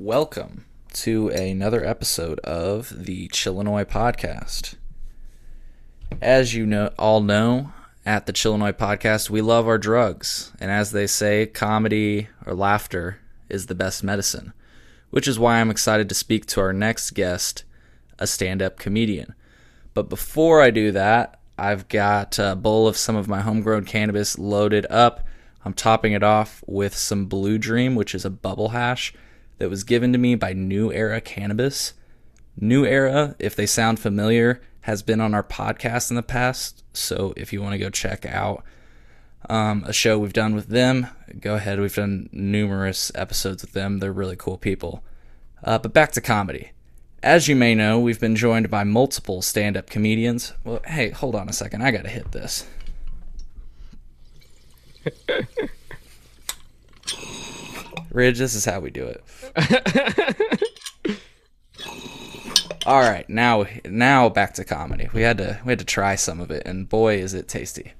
Welcome to another episode of the Chillinois podcast. As you know, all know, at the Chillinois podcast, we love our drugs, and as they say, comedy or laughter is the best medicine. Which is why I'm excited to speak to our next guest, a stand-up comedian. But before I do that, I've got a bowl of some of my homegrown cannabis loaded up. I'm topping it off with some Blue Dream, which is a bubble hash that was given to me by New Era Cannabis. New Era, if they sound familiar, has been on our podcast in the past. So if you want to go check out um, a show we've done with them, go ahead. We've done numerous episodes with them. They're really cool people. Uh, but back to comedy. As you may know, we've been joined by multiple stand up comedians. Well, hey, hold on a second. I got to hit this. Ridge, this is how we do it. All right, now now back to comedy. We had to we had to try some of it, and boy, is it tasty.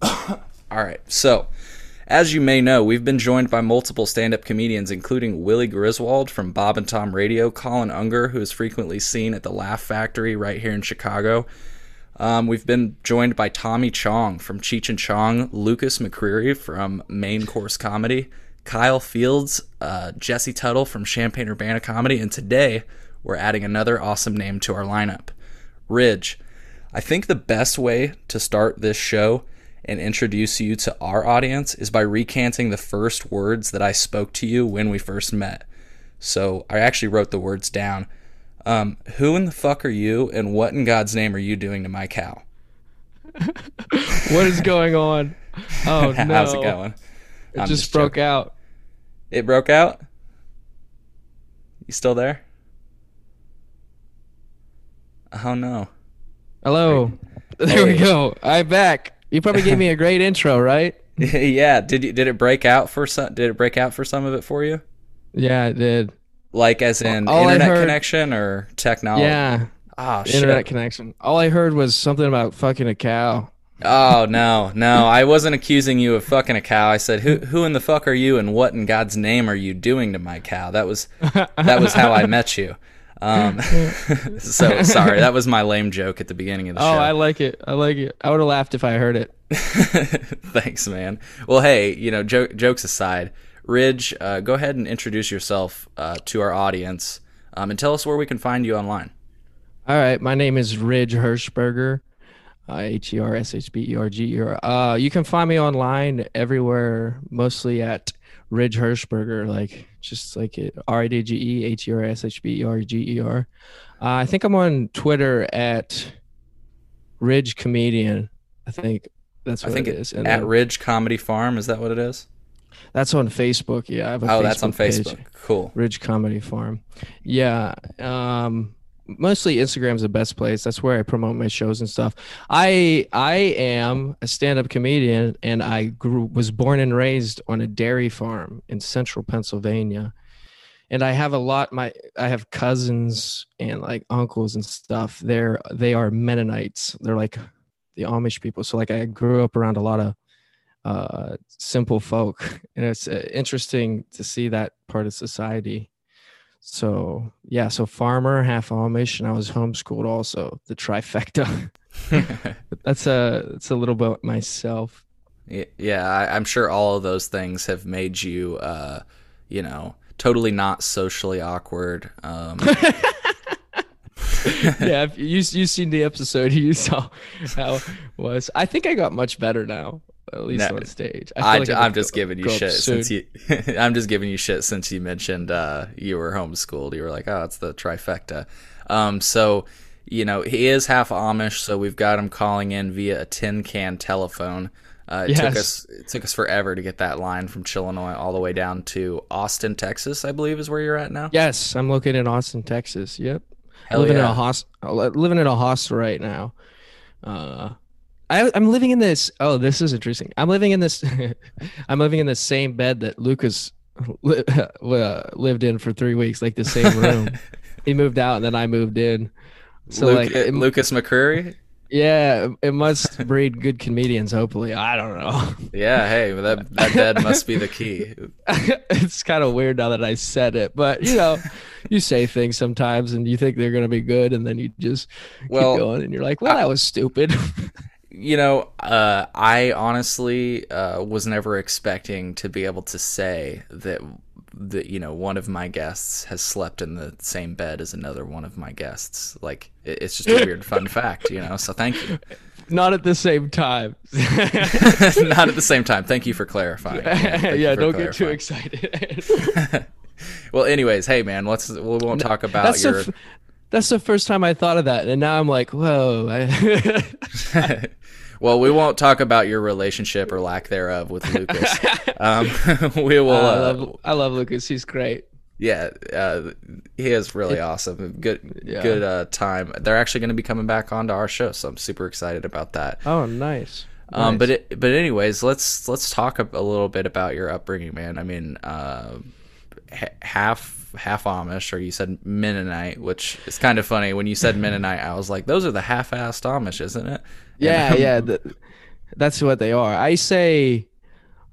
All right, so as you may know, we've been joined by multiple stand-up comedians, including Willie Griswold from Bob and Tom Radio, Colin Unger, who is frequently seen at the Laugh Factory right here in Chicago. Um, we've been joined by Tommy Chong from Cheech and Chong, Lucas McCreary from Main Course Comedy, Kyle Fields, uh, Jesse Tuttle from Champaign Urbana Comedy, and today we're adding another awesome name to our lineup, Ridge. I think the best way to start this show and introduce you to our audience is by recanting the first words that I spoke to you when we first met. So I actually wrote the words down. Um, who in the fuck are you, and what in God's name are you doing to my cow? what is going on? Oh no! How's it going? It just, just broke joking. out. It broke out. You still there? Oh no. Hello. There we go. I'm back. You probably gave me a great intro, right? yeah. Did you did it break out for some did it break out for some of it for you? Yeah, it did. Like as in All internet heard, connection or technology? Yeah. Oh, shit. Internet connection. All I heard was something about fucking a cow. Oh no, no! I wasn't accusing you of fucking a cow. I said, "Who, who in the fuck are you, and what in God's name are you doing to my cow?" That was, that was how I met you. Um, so sorry, that was my lame joke at the beginning of the oh, show. Oh, I like it. I like it. I would have laughed if I heard it. Thanks, man. Well, hey, you know, jo- jokes aside, Ridge, uh, go ahead and introduce yourself uh, to our audience um, and tell us where we can find you online. All right, my name is Ridge Hershberger. H E R S H B E R G E R. Uh, you can find me online everywhere, mostly at Ridge Hershberger, like just like it R I D G E H E R S H B E R G E R. Uh, think I'm on Twitter at Ridge Comedian. I think that's what I think it is. And at then, Ridge Comedy Farm, is that what it is? That's on Facebook. Yeah, I have a oh, Facebook that's on Facebook. Page, cool. Ridge Comedy Farm. Yeah. Um, mostly Instagram's the best place. That's where I promote my shows and stuff. I I am a stand-up comedian and I grew was born and raised on a dairy farm in central Pennsylvania. And I have a lot my I have cousins and like uncles and stuff. They're they are Mennonites. They're like the Amish people. So like I grew up around a lot of uh simple folk and it's uh, interesting to see that part of society so yeah, so farmer, half Amish, and I was homeschooled also. The trifecta. that's a that's a little bit myself. Yeah, I, am sure all of those things have made you, uh, you know, totally not socially awkward. Um, yeah, you you seen the episode, you saw how it was. I think I got much better now at least no, on stage. I am like just giving you shit since you. I'm just giving you shit since you mentioned uh, you were homeschooled. You were like, oh, it's the trifecta. Um, so you know he is half Amish, so we've got him calling in via a tin can telephone. Uh, it yes. took us it took us forever to get that line from Chillinois all the way down to Austin, Texas. I believe is where you're at now. Yes, I'm located in Austin, Texas. Yep, Hell living yeah. in a host living in a hostel right now. Uh, I, am living in this. Oh, this is interesting. I'm living in this. I'm living in the same bed that Lucas li, uh, lived in for three weeks, like the same room. he moved out, and then I moved in. So Luke, like it, Lucas McCreary. Yeah, it must breed good comedians. Hopefully, I don't know. Yeah, hey, that that dead must be the key. it's kind of weird now that I said it, but you know, you say things sometimes and you think they're gonna be good, and then you just Well, keep going, and you're like, "Well, that was stupid." You know, uh, I honestly uh, was never expecting to be able to say that that you know one of my guests has slept in the same bed as another one of my guests. Like it, it's just a weird fun fact, you know. So thank you. Not at the same time. Not at the same time. Thank you for clarifying. Yeah, for don't get too excited. Well, anyways, hey man, let's we won't talk about that's your. f- that's the first time I thought of that, and now I'm like, whoa. I- well, we won't talk about your relationship or lack thereof with Lucas. Um, we will. I Uh, love I love Lucas. He's great. Yeah, uh, he is really awesome. Good, Yeah. good uh, time. They're actually going to be coming back onto our show, so I'm super excited about that. Oh, nice. Um, Nice. but it, but anyways, let's let's talk a, a little bit about your upbringing, man. I mean, uh, ha- half half Amish, or you said Mennonite, which is kind of funny. When you said Mennonite, I was like, those are the half-assed Amish, isn't it? Yeah, And- yeah, th- that's what they are. I say,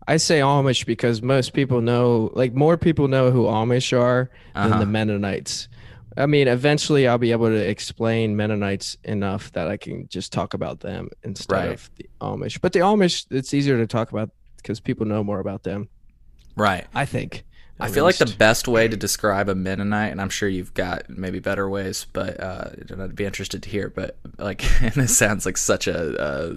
I say Amish because most people know, like more people know who Amish are than Uh-huh. the Mennonites. I mean, eventually I'll be able to explain Mennonites enough that I can just talk about them instead Right. of the Amish. But the Amish, it's easier to talk about because people know more about them. Right. I think. I feel like the best way to describe a Mennonite, and I'm sure you've got maybe better ways, but uh, I'd be interested to hear. But like, and this sounds like such a, uh,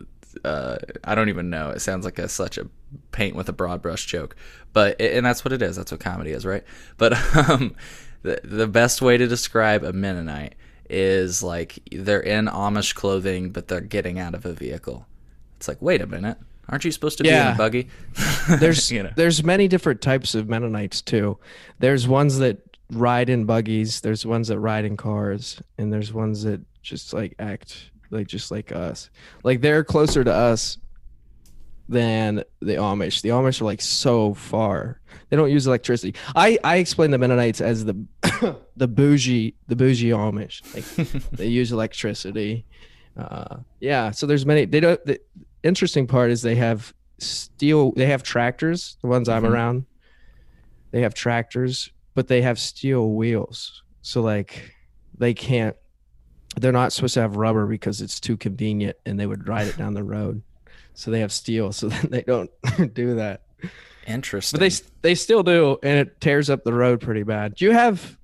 uh, I don't even know. It sounds like a such a paint with a broad brush joke, but and that's what it is. That's what comedy is, right? But um, the the best way to describe a Mennonite is like they're in Amish clothing, but they're getting out of a vehicle. It's like, wait a minute, aren't you supposed to be in Yeah. a buggy? there's you know. there's many different types of Mennonites too. There's ones that ride in buggies, there's ones that ride in cars, and there's ones that just like act like just like us. Like they're closer to us than the Amish. The Amish are like so far. They don't use electricity. I I explain the Mennonites as the the bougie the bougie Amish. Like they use electricity. Uh, yeah. So there's many. They don't. The interesting part is they have steel. They have tractors. The ones I'm Mhm. around. They have tractors, but they have steel wheels. So like they can't. They're not supposed to have rubber because it's too convenient, and they would ride it down the road. So they have steel, so then they don't do that. Interesting. But they they still do, and it tears up the road pretty bad. Do you have?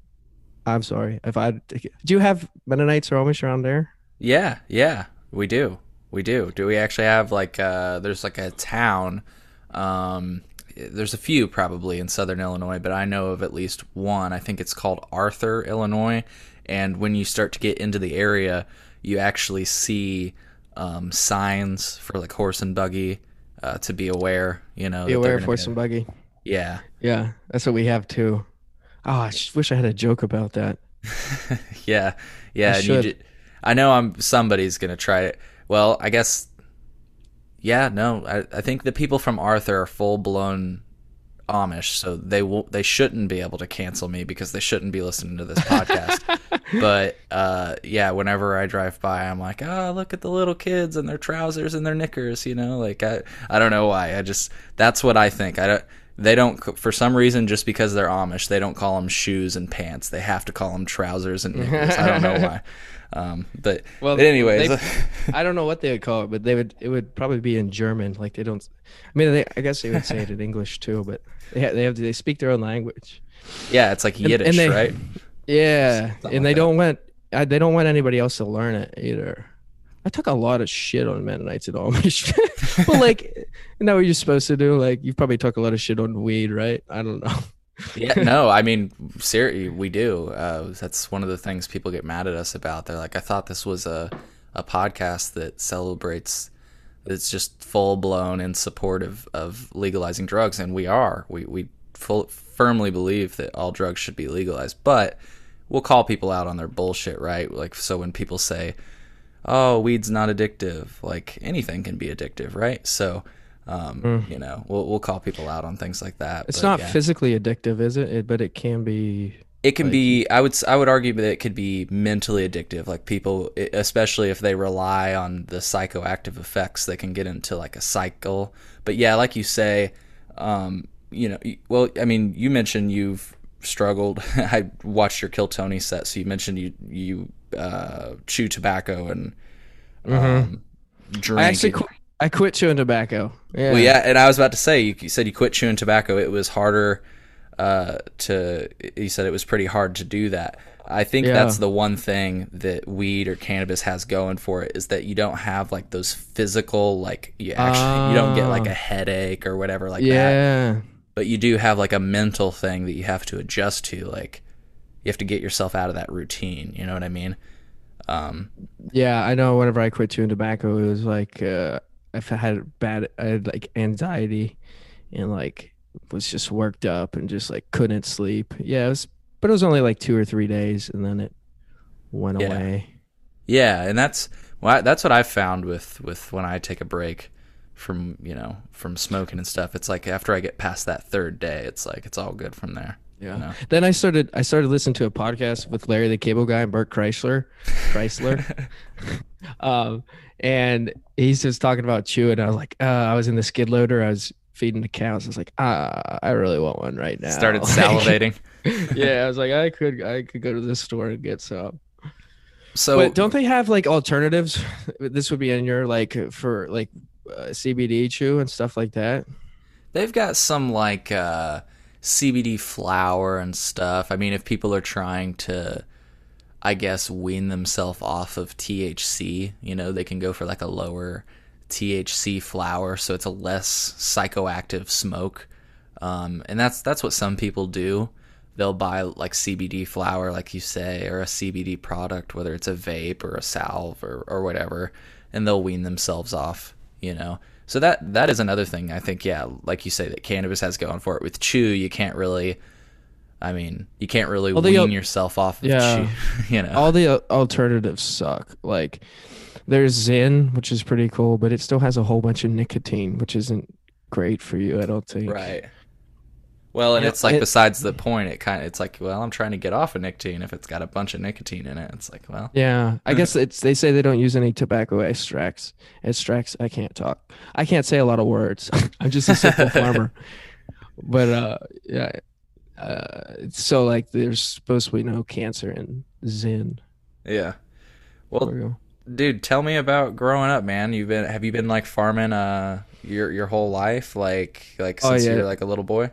I'm sorry if I. Do you have Mennonites or Amish around there? Yeah, yeah, we do. We do. Do we actually have like uh there's like a town um there's a few probably in southern Illinois, but I know of at least one. I think it's called Arthur, Illinois, and when you start to get into the area, you actually see um signs for like horse and buggy uh to be aware, you know. Be aware of horse and buggy. Yeah. Yeah, that's what we have too. Oh, I just wish I had a joke about that. yeah, yeah. I should. ju- I know I'm somebody's gonna try it. Well, I guess. Yeah, no. I, I think the people from Arthur are full blown Amish, so they will they shouldn't be able to cancel me because they shouldn't be listening to this podcast. but uh, yeah, whenever I drive by, I'm like, oh, look at the little kids and their trousers and their knickers. You know, like I I don't know why. I just that's what I think. I don't. They don't, for some reason, just because they're Amish, they don't call them shoes and pants. They have to call them trousers and knickers. I don't know why. Um, but, Well, but anyways, they- I don't know what they would call it, but they would. It would probably be in German. Like they don't. I mean, they, I guess they would say it in English too, but they have, they have they speak their own language. yeah, it's like Yiddish, and they- right? Yeah, Something and like they that. don't want. I, they don't want anybody else to learn it either. I took a lot of shit on Mennonites at all. but like, you know what you're supposed to do? Like, you probably took a lot of shit on weed, right? I don't know. Yeah, no, I mean, seriously, we do. Uh, that's one of the things people get mad at us about. They're like, I thought this was a, a podcast that celebrates, it's just full blown in support of, of legalizing drugs. And we are. We, we full, firmly believe that all drugs should be legalized. But we'll call people out on their bullshit, right? Like, so when people say, oh, weed's not addictive, like anything can be addictive, right? So, um, you know, we'll, we'll call people out on things like that. It's but not yeah. physically addictive, is it? it? But it can be It can Like- be. I would. I would argue that it could be mentally addictive. Like people, especially if they rely on the psychoactive effects, they can get into like a cycle. But yeah, like you say, um, you know, well, I mean, you mentioned you've struggled. I watched your Kill Tony set, so you mentioned you you uh, chew tobacco and um, drink. Mm-hmm. I actually I quit chewing tobacco. Yeah. well, yeah, and I was about to say, you, you said you quit chewing tobacco. It was harder uh, to. You said it was pretty hard to do that. I think Yeah. that's the one thing that weed or cannabis has going for it is that you don't have like those physical, like you actually you don't get like a Ah. headache or whatever like that. yeah. But you do have like a mental thing that you have to adjust to. Like you have to get yourself out of that routine. You know what I mean? Um, Yeah, I know. Whenever I quit chewing tobacco, it was like uh, I had bad, I had like anxiety, and like was just worked up and just like couldn't sleep. Yeah, it was, but it was only like two or three days, and then it went Yeah. away. Yeah, and that's well, that's what I've found with with when I take a break from you know from smoking and stuff. It's like after I get past that third day, it's like it's all good from there. Yeah. know? Then I started. I started listening to a podcast with Larry the Cable Guy and Bert Kreischer. Kreischer. um, and he's just talking about chewing. I was like, uh, I was in the skid loader. I was feeding the cows. I was like, ah, I really want one right now. Started Like, salivating. yeah, I was like, I could, I could go to this store and get some. So but don't they have like alternatives? This would be in your like for like uh, CBD chew and stuff like that. they've got some like uh, CBD flour and stuff. I mean, if people are trying to, I guess, wean themselves off of THC, you know, they can go for like a lower THC flower, so it's a less psychoactive smoke. Um, and that's that's what some people do. They'll buy like CBD flower, like you say, or a CBD product, whether it's a vape or a salve or, or whatever, and they'll wean themselves off. You know, so that that is another thing. I think, yeah, like you say, that cannabis has going for it. With chew, you can't really. I mean, you can't really they wean al- yourself off of Yeah. chew. You know, All the alternatives suck. Like there's Zyn, which is pretty cool, but it still has a whole bunch of nicotine, which isn't great for you. I don't think. Right. Well, and Yeah, it's like it- besides the point, it kind of it's like, well, I'm trying to get off of nicotine. If it's got a bunch of nicotine in it, it's like, well, Yeah, I guess it's they say they don't use any tobacco extracts. Extracts. I can't talk. I can't say a lot of words. I'm just a simple farmer. But uh, yeah. Uh, so like, there's supposed to be no cancer in Zyn. yeah. Well, we dude, tell me about growing up, man. You've been have you been like farming uh your your whole life, like like Oh, since yeah. you're like a little boy?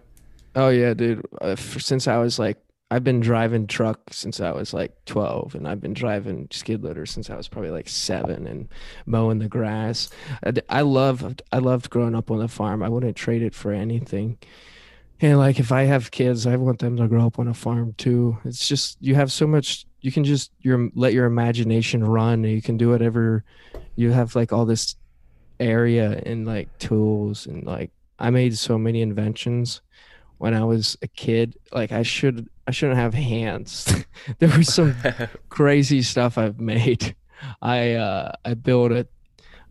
Oh yeah, dude. Uh, f since I was like, I've been driving truck since I was like 12, and I've been driving skid loader since I was probably like seven, and mowing the grass. I, I loved, I loved growing up on the farm. I wouldn't trade it for anything. And like, if I have kids, I want them to grow up on a farm too. It's just you have so much. You can just your let your imagination run. You can do whatever. You have like all this area and like tools and like I made so many inventions when I was a kid. Like I should I shouldn't have hands. there was some crazy stuff I've made. I uh I built a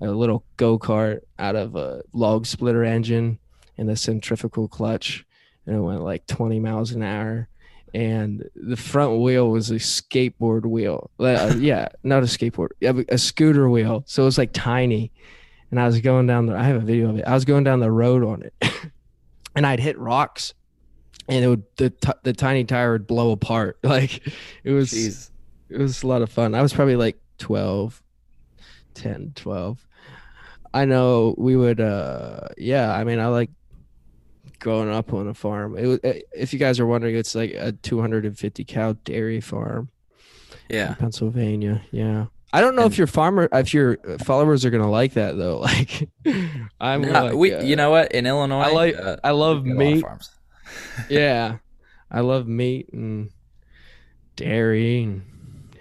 a little go-kart out of a log splitter engine and a centrifugal clutch and it went like 20 miles an hour and the front wheel was a skateboard wheel. Uh, yeah, not a skateboard, a scooter wheel. So it was like tiny. And I was going down the I have a video of it. I was going down the road on it. and I'd hit rocks and it would the t- the tiny tire would blow apart. Like it was Jeez. it was a lot of fun. I was probably like 12, 10, 12. I know we would uh yeah, I mean I like growing up on a farm. It was, if you guys are wondering it's like a 250 cow dairy farm in Yeah. Pennsylvania. Yeah. I don't know And- if your farmer if your followers are going to like that though. Like I'm No, like, we, uh, you know what? In Illinois, I like- uh, I love we've got a lot of meat. farms. yeah. I love meat and dairy and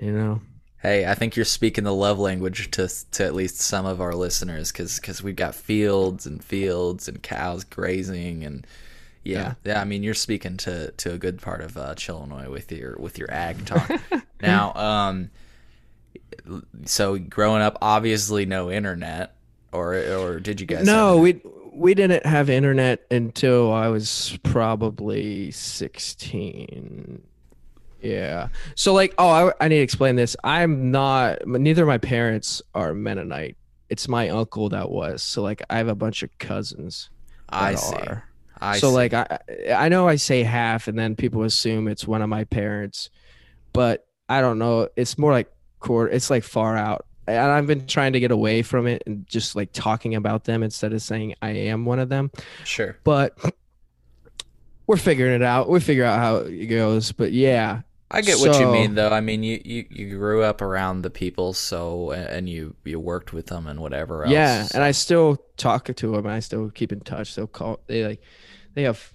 you know. Hey, I think you're speaking the love language to to at least some of our listeners, because we've got fields and fields and cows grazing and yeah, yeah. I mean, you're speaking to to a good part of uh, Illinois with your with your ag talk. now, um, so growing up, obviously no internet, or or did you guys? No, we we didn't have internet until I was probably 16. Yeah. So like, oh, I, I need to explain this. I'm not. Neither of my parents are Mennonite. It's my uncle that was. So like, I have a bunch of cousins. I see. are. I so see. like, I I know I say half, and then people assume it's one of my parents, but I don't know. It's more like quarter. It's like far out. And I've been trying to get away from it and just like talking about them instead of saying I am one of them. sure. But we're figuring it out. We figure out how it goes. But yeah, I get what you mean, though. I mean, you, you, you grew up around the people, so and you you worked with them and whatever else. Yeah, and I still talk to them. I still keep in touch. They'll call. They like, they have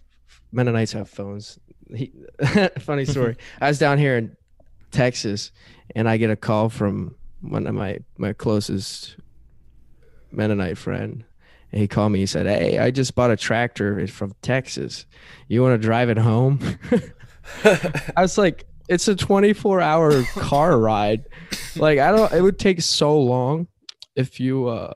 Mennonites have phones. He, funny story. I was down here in Texas, and I get a call from one of my my closest Mennonite friend. And he called me. He said, "Hey, I just bought a tractor from Texas. You want to drive it home?" I was like, "It's a 24 hour car ride. Like, I don't. It would take so long if you uh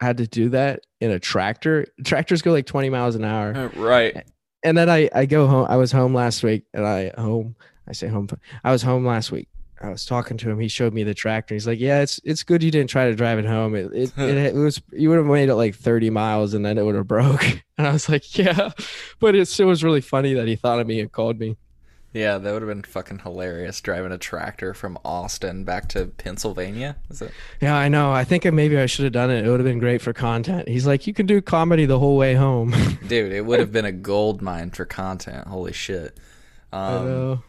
had to do that in a tractor. Tractors go like 20 miles an hour. right. And then I I go home. I was home last week, and I home. I say home. I was home last week. I was talking to him. He showed me the tractor. He's like, "Yeah, it's it's good you didn't try to drive it home. It it, it, it was you would have made it like 30 miles, and then it would have broke." And I was like, "Yeah," but it still was really funny that he thought of me and called me. Yeah, that would have been fucking hilarious driving a tractor from Austin back to Pennsylvania. Is it? Yeah, I know. I think maybe I should have done it. It would have been great for content. He's like, "You can do comedy the whole way home." Dude, it would have been a gold mine for content. Holy shit. I Um, know.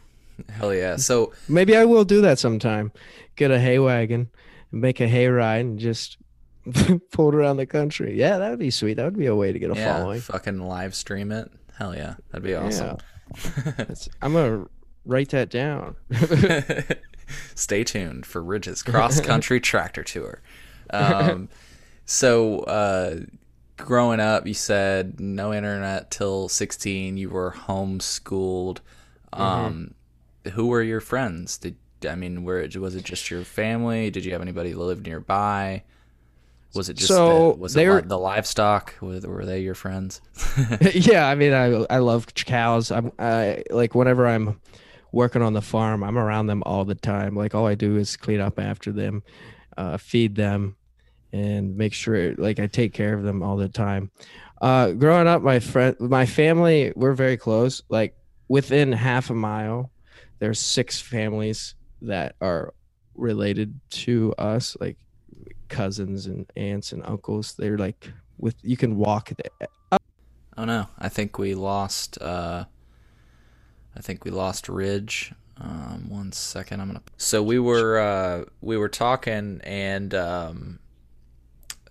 hell yeah. So Maybe I will do that sometime. Get a hay wagon, make a hay ride, and just pull it around the country. Yeah, that would be sweet. That would be a way to get a yeah, following. fucking live stream it. Hell yeah, that'd be awesome. That's, I'm gonna write that down. Stay tuned for Ridge's cross country tractor tour. Um, so, uh, growing up, you said no internet till 16. You were homeschooled. Mm-hmm. Um, Who were your friends? Did I mean, where was it just your family? Did you have anybody that lived nearby? Was it just So, the, was they it were- the livestock? Were, were they your friends? yeah, I mean, I I love cows. I'm I like whenever I'm working on the farm, I'm around them all the time. Like all I do is clean up after them, uh, feed them, and make sure like I take care of them all the time. Uh, growing up, my friend, my family, we're very close. Like within half a mile, there's six families that are related to us, like cousins and aunts and uncles. They're like with you can walk the Oh no, I think we lost. Uh, I think we lost Ridge. Um, one second, I'm gonna. So we were uh, we were talking, and um,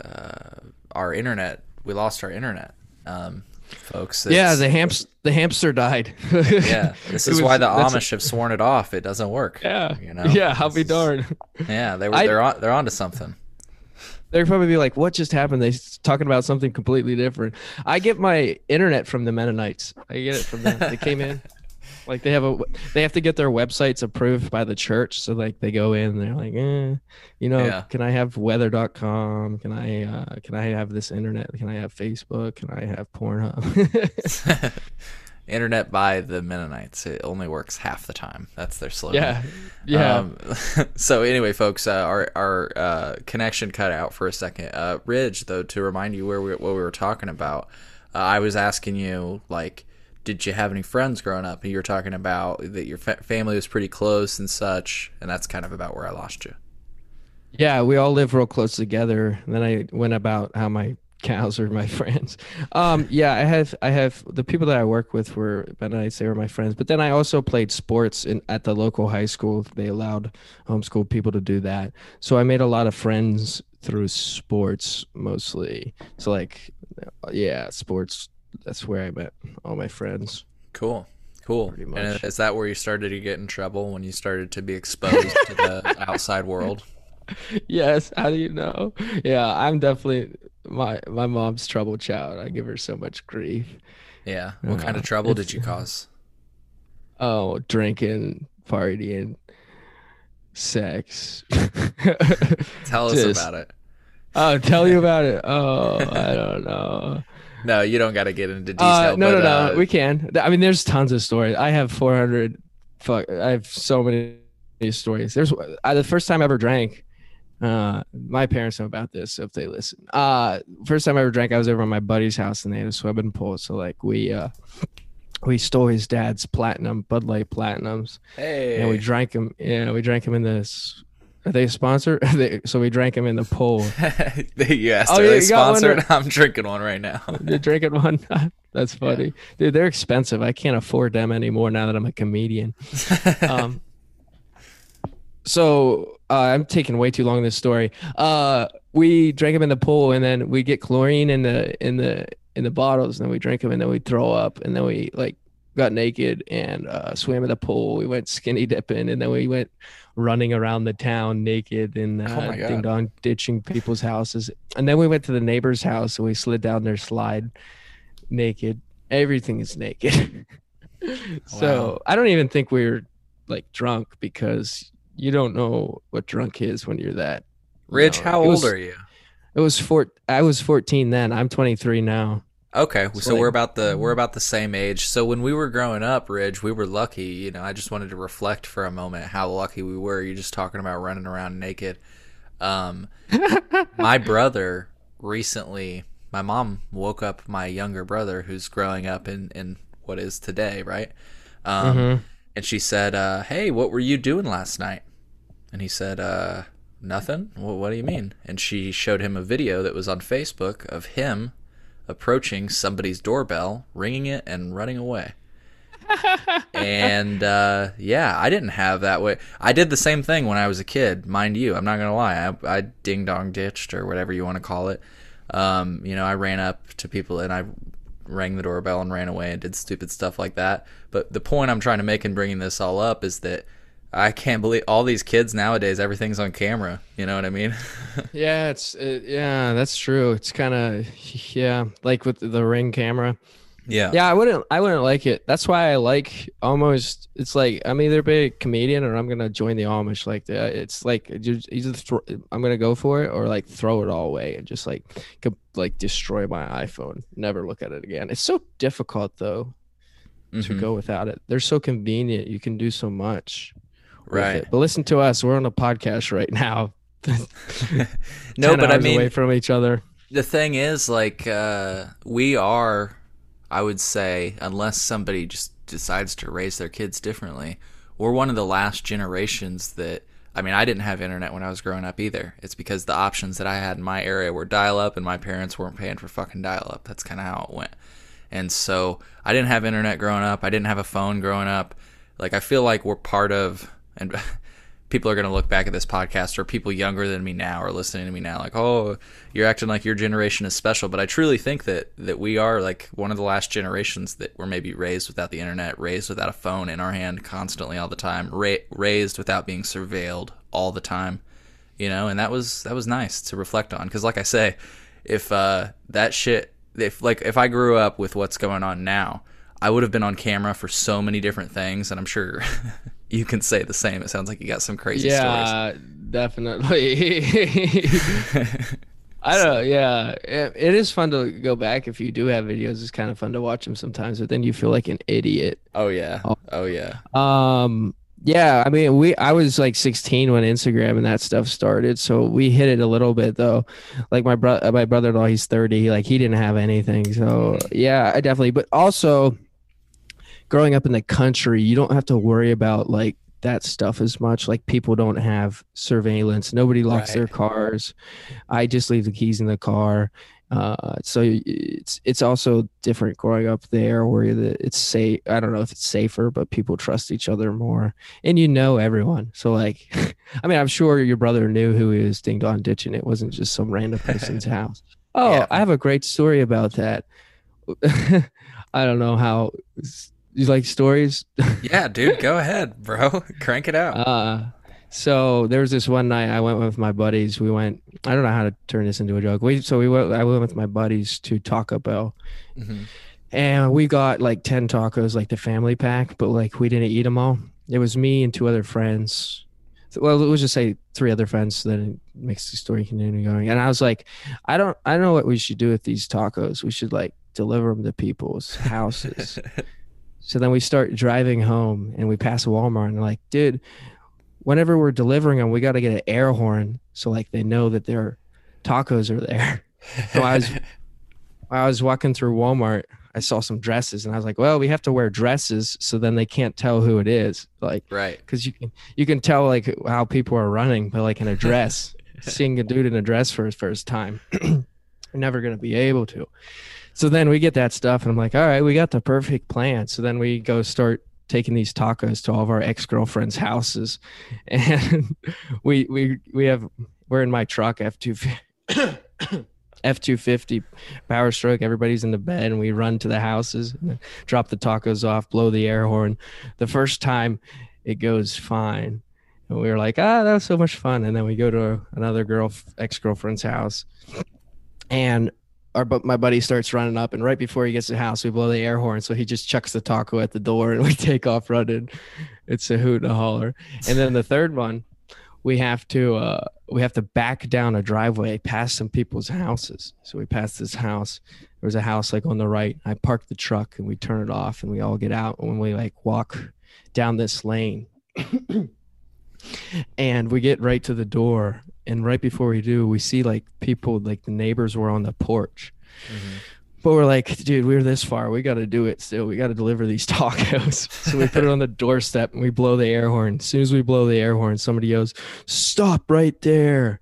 uh, our internet. We lost our internet, um, folks. Yeah, the hamster the hamster died. yeah. This is was- why the that's- Amish have sworn it off. It doesn't work. Yeah, you know. yeah, I'll This be is- darned. Yeah, they were. I- They're on. They're onto something. They're probably be like, "What just happened?" They talking about something completely different. I get my internet from the Mennonites. I get it from them. They came in, like they have a they have to get their websites approved by the church. So like they go in they're like, eh, you know, Yeah. can I have weather.com? Can I uh, can I have this internet? Can I have Facebook? Can I have Pornhub? Internet by the Mennonites. It only works half the time. That's their slogan. yeah, yeah. Um, so anyway, folks, uh, our our uh, connection cut out for a second. Uh, Ridge, though, to remind you where we what we were talking about, uh, I was asking you like, did you have any friends growing up? And you were talking about that your fa- family was pretty close and such, and that's kind of about where I lost you. Yeah, we all live real close together. And then I went about how my cows are my friends. Um, yeah, I have I have the people that I work with were Mennonites, they were my friends. But then I also played sports in at the local high school. They allowed homeschool people to do that. So I made a lot of friends through sports mostly. So like yeah, sports that's where I met all my friends. Cool. Cool. And is that where you started to get in trouble when you started to be exposed to the outside world? yes, how do you know? Yeah, I'm definitely my my mom's trouble child. I give her so much grief. Yeah. What kind of trouble did you cause? Oh, drinking, partying, sex. Tell us Just- about it. Oh, tell you about it. Oh, I don't know. No, you don't got to get into detail. Uh, no, but, no, no. uh, we can. I mean, there's tons of stories. I have 400 fuck, I have so many stories. There's I, the first time I ever drank. Uh, my parents know about this so if they listen. Uh, first time I ever drank, I was over at my buddy's house and they had a swimming pool. So like we uh, we stole his dad's platinum Bud Light Platinums. Hey, and we drank them. Yeah, we drank them in this. Are they a sponsor? so we drank them in the pool. you asked, oh, are yeah, they sponsored? I'm drinking one right now. You're drinking one? That's funny, yeah. dude. They're expensive. I can't afford them anymore now that I'm a comedian. um, so uh, I'm taking way too long in this story. Uh, we drank them in the pool, and then we get chlorine in the in the in the bottles, and then we drink them, and then we throw up, and then we like got naked and uh, swam in the pool. We went skinny dipping, and then we went running around the town naked and uh, oh ding dong ditching people's houses. And then we went to the neighbor's house and we slid down their slide naked. Everything is naked. so. I don't even think we are like drunk because you don't know what drunk is when you're that. Rich, how old was, are you? It was four. I was 14 then. I'm 23 now. Okay, so, so we're about the we're about the same age. So when we were growing up, Ridge, we were lucky. You know, I just wanted to reflect for a moment how lucky we were. You're just talking about running around naked. Um, my brother recently, my mom woke up my younger brother who's growing up in in what is today, right? Um, mm-hmm. and she said, uh, "Hey, what were you doing last night?" And he said, uh, "Nothing." Well, what do you mean? And she showed him a video that was on Facebook of him approaching somebody's doorbell, ringing it, and running away. and uh, yeah, I didn't have that way. I did the same thing when I was a kid, mind you. I'm not gonna lie. I, I ding dong ditched or whatever you want to call it. Um, you know, I ran up to people and I rang the doorbell and ran away and did stupid stuff like that. But the point I'm trying to make in bringing this all up is that I can't believe all these kids nowadays. Everything's on camera. You know what I mean? yeah, it's it, yeah, that's true. It's kind of yeah, like with the ring camera. Yeah, yeah. I wouldn't I wouldn't like it. That's why I like almost. It's like I'm either be a comedian or I'm gonna join the Amish. Like that. It's like either throw, I'm gonna go for it or like throw it all away and just like like destroy my iPhone. Never look at it again. It's so difficult though to mm-hmm. go without it. They're so convenient. You can do so much right? But listen to us. We're on a podcast right now. no, but I mean, away from each other. The thing is, like, uh, we are. I would say, unless somebody just decides to raise their kids differently, we're one of the last generations that. I mean, I didn't have internet when I was growing up either. It's because the options that I had in my area were dial up, and my parents weren't paying for fucking dial up. That's kind of how it went. And so I didn't have internet growing up. I didn't have a phone growing up. Like, I feel like we're part of and people are going to look back at this podcast or people younger than me now are listening to me now like oh you're acting like your generation is special. But i truly think that that we are like one of the last generations that were maybe raised without the internet raised without a phone in our hand constantly all the time ra- raised without being surveilled all the time you know? And that was that was nice to reflect on. Because like i say if uh that shit if like if i grew up with what's going on now i would have been on camera for so many different things and i'm sure you can say the same. It sounds like you got some crazy yeah, stories. Yeah, definitely. I don't know. Yeah, it, it is fun to go back if you do have videos. It's kind of fun to watch them sometimes, but then you feel like an idiot. Oh yeah. Oh yeah. Um. Yeah. I mean, we. I was like 16 when Instagram and that stuff started, so we hit it a little bit though. Like my brother, my brother-in-law, he's 30. Like he didn't have anything. So yeah, I definitely. But also growing up in the country, you don't have to worry about like that stuff as much. Like people don't have surveillance. Nobody locks right. their cars. I just leave the keys in the car. Uh, so it's it's also different growing up there where the, it's safe. I don't know if it's safer, but people trust each other more, and you know everyone. So like, I mean, I'm sure your brother knew who he was ding dong ditching. It wasn't just some random person's house. Oh, yeah. I have a great story about that. I don't know how you like stories? yeah, dude, go ahead, bro. Crank it out. Uh, so there was this one night I went with my buddies. We went. I don't know how to turn this into a joke. We so we went. I went with my buddies to Taco Bell, mm-hmm. and we got like ten tacos, like the family pack, but like we didn't eat them all. It was me and two other friends. Well, let's just say three other friends. So that it makes the story continue going. And I was like, I don't, I don't know what we should do with these tacos. We should like deliver them to people's houses. So then we start driving home and we pass Walmart and like, dude, whenever we're delivering them, we got to get an air horn so like they know that their tacos are there. So I was I was walking through Walmart, I saw some dresses and I was like, well, we have to wear dresses so then they can't tell who it is. Like Right. because you can you can tell like how people are running, but like in a dress, seeing a dude in a dress for his first time, you're never gonna be able to. So then we get that stuff, and I'm like, all right, we got the perfect plan. So then we go start taking these tacos to all of our ex girlfriends' houses, and we we we have we're in my truck F two F two fifty power stroke. Everybody's in the bed, and we run to the houses, drop the tacos off, blow the air horn. The first time, it goes fine, and we were like, ah, that was so much fun. And then we go to another girl ex girlfriend's house, and our bu- my buddy starts running up, and right before he gets to the house, we blow the air horn. So he just chucks the taco at the door, and we take off running. It's a hoot and a holler. And then the third one, we have to uh, we have to back down a driveway past some people's houses. So we pass this house. There's a house like on the right. I park the truck and we turn it off, and we all get out and we like walk down this lane. and we get right to the door and right before we do we see like people like the neighbors were on the porch. Mm-hmm. But we're like dude we're this far. We got to do it still. We got to deliver these tacos. So we put it on the doorstep and we blow the air horn. As soon as we blow the air horn somebody goes, stop right there.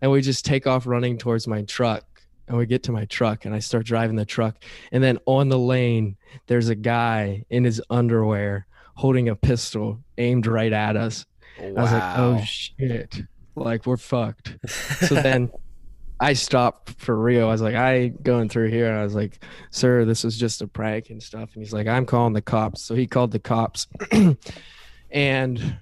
And we just take off running towards my truck and we get to my truck and i start driving the truck. And then on the lane there's a guy in his underwear holding a pistol aimed right at us. I was like, oh shit. Like we're fucked. So then I stopped for real. I was like, I ain't going through here. And I was like, sir, this was just a prank and stuff. And he's like, I'm calling the cops. So he called the cops. and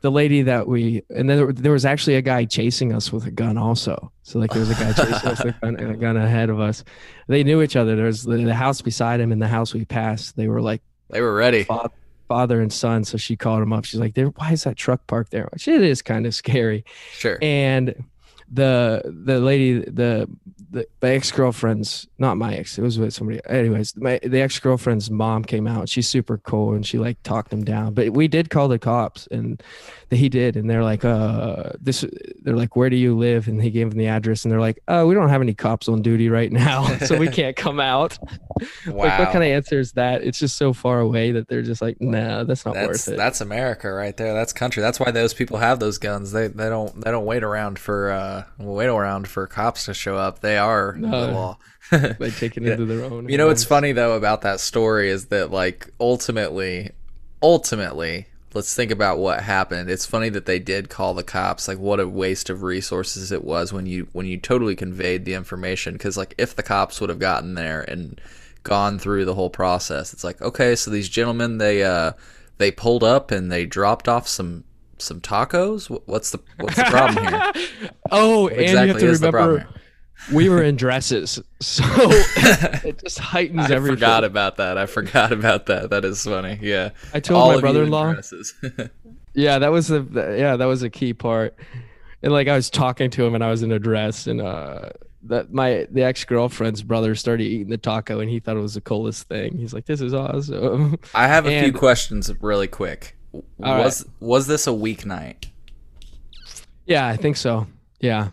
the lady that we and then there, was actually a guy chasing us with a gun also. So like there was a guy chasing us with a gun, a gun ahead of us. They knew each other. There was the, the house beside him and the house we passed. They were like They were ready. father, father and son. So she called him up. She's like, "There, why is that truck parked there?" Which it is kind of scary. Sure. And the the lady, the the, the ex girlfriend's not my ex. It was with somebody. Anyways, my the ex girlfriend's mom came out. She's super cool and she like talked him down. But we did call the cops and he did. And they're like, "Uh, this." They're like, "Where do you live?" And he gave them the address. And they're like, "Oh, we don't have any cops on duty right now, so we can't come out." Wow. Like, what kind of answer is that? It's just so far away that they're just like, nah, that's not that's worth it. that's America right there. That's country. That's why those people have those guns. They they don't they don't wait around for uh wait around for cops to show up. They are the No. law. By taking Yeah. into their own. You know what's funny though about that story is that like ultimately ultimately let's think about what happened. It's funny that they did call the cops. Like what a waste of resources it was when you when you totally conveyed the information cuz like if the cops would have gotten there and gone through the whole process, it's like okay, so these gentlemen they uh they pulled up and they dropped off some some tacos. What's the what's the problem here? oh, What and you have to is the problem remember we were in dresses, so it just heightens I everything. forgot about that. I forgot about that. That is funny. Yeah. I told All my of you in brother-in-law. dresses. Yeah, that was the yeah, that was a key part. And like I was talking to him and I was in a dress and uh that my the ex girlfriend's brother started eating the taco and he thought it was the coolest thing. He's like, "This is awesome." I have a few questions really quick. All was was this a weeknight? yeah, I think so. Yeah,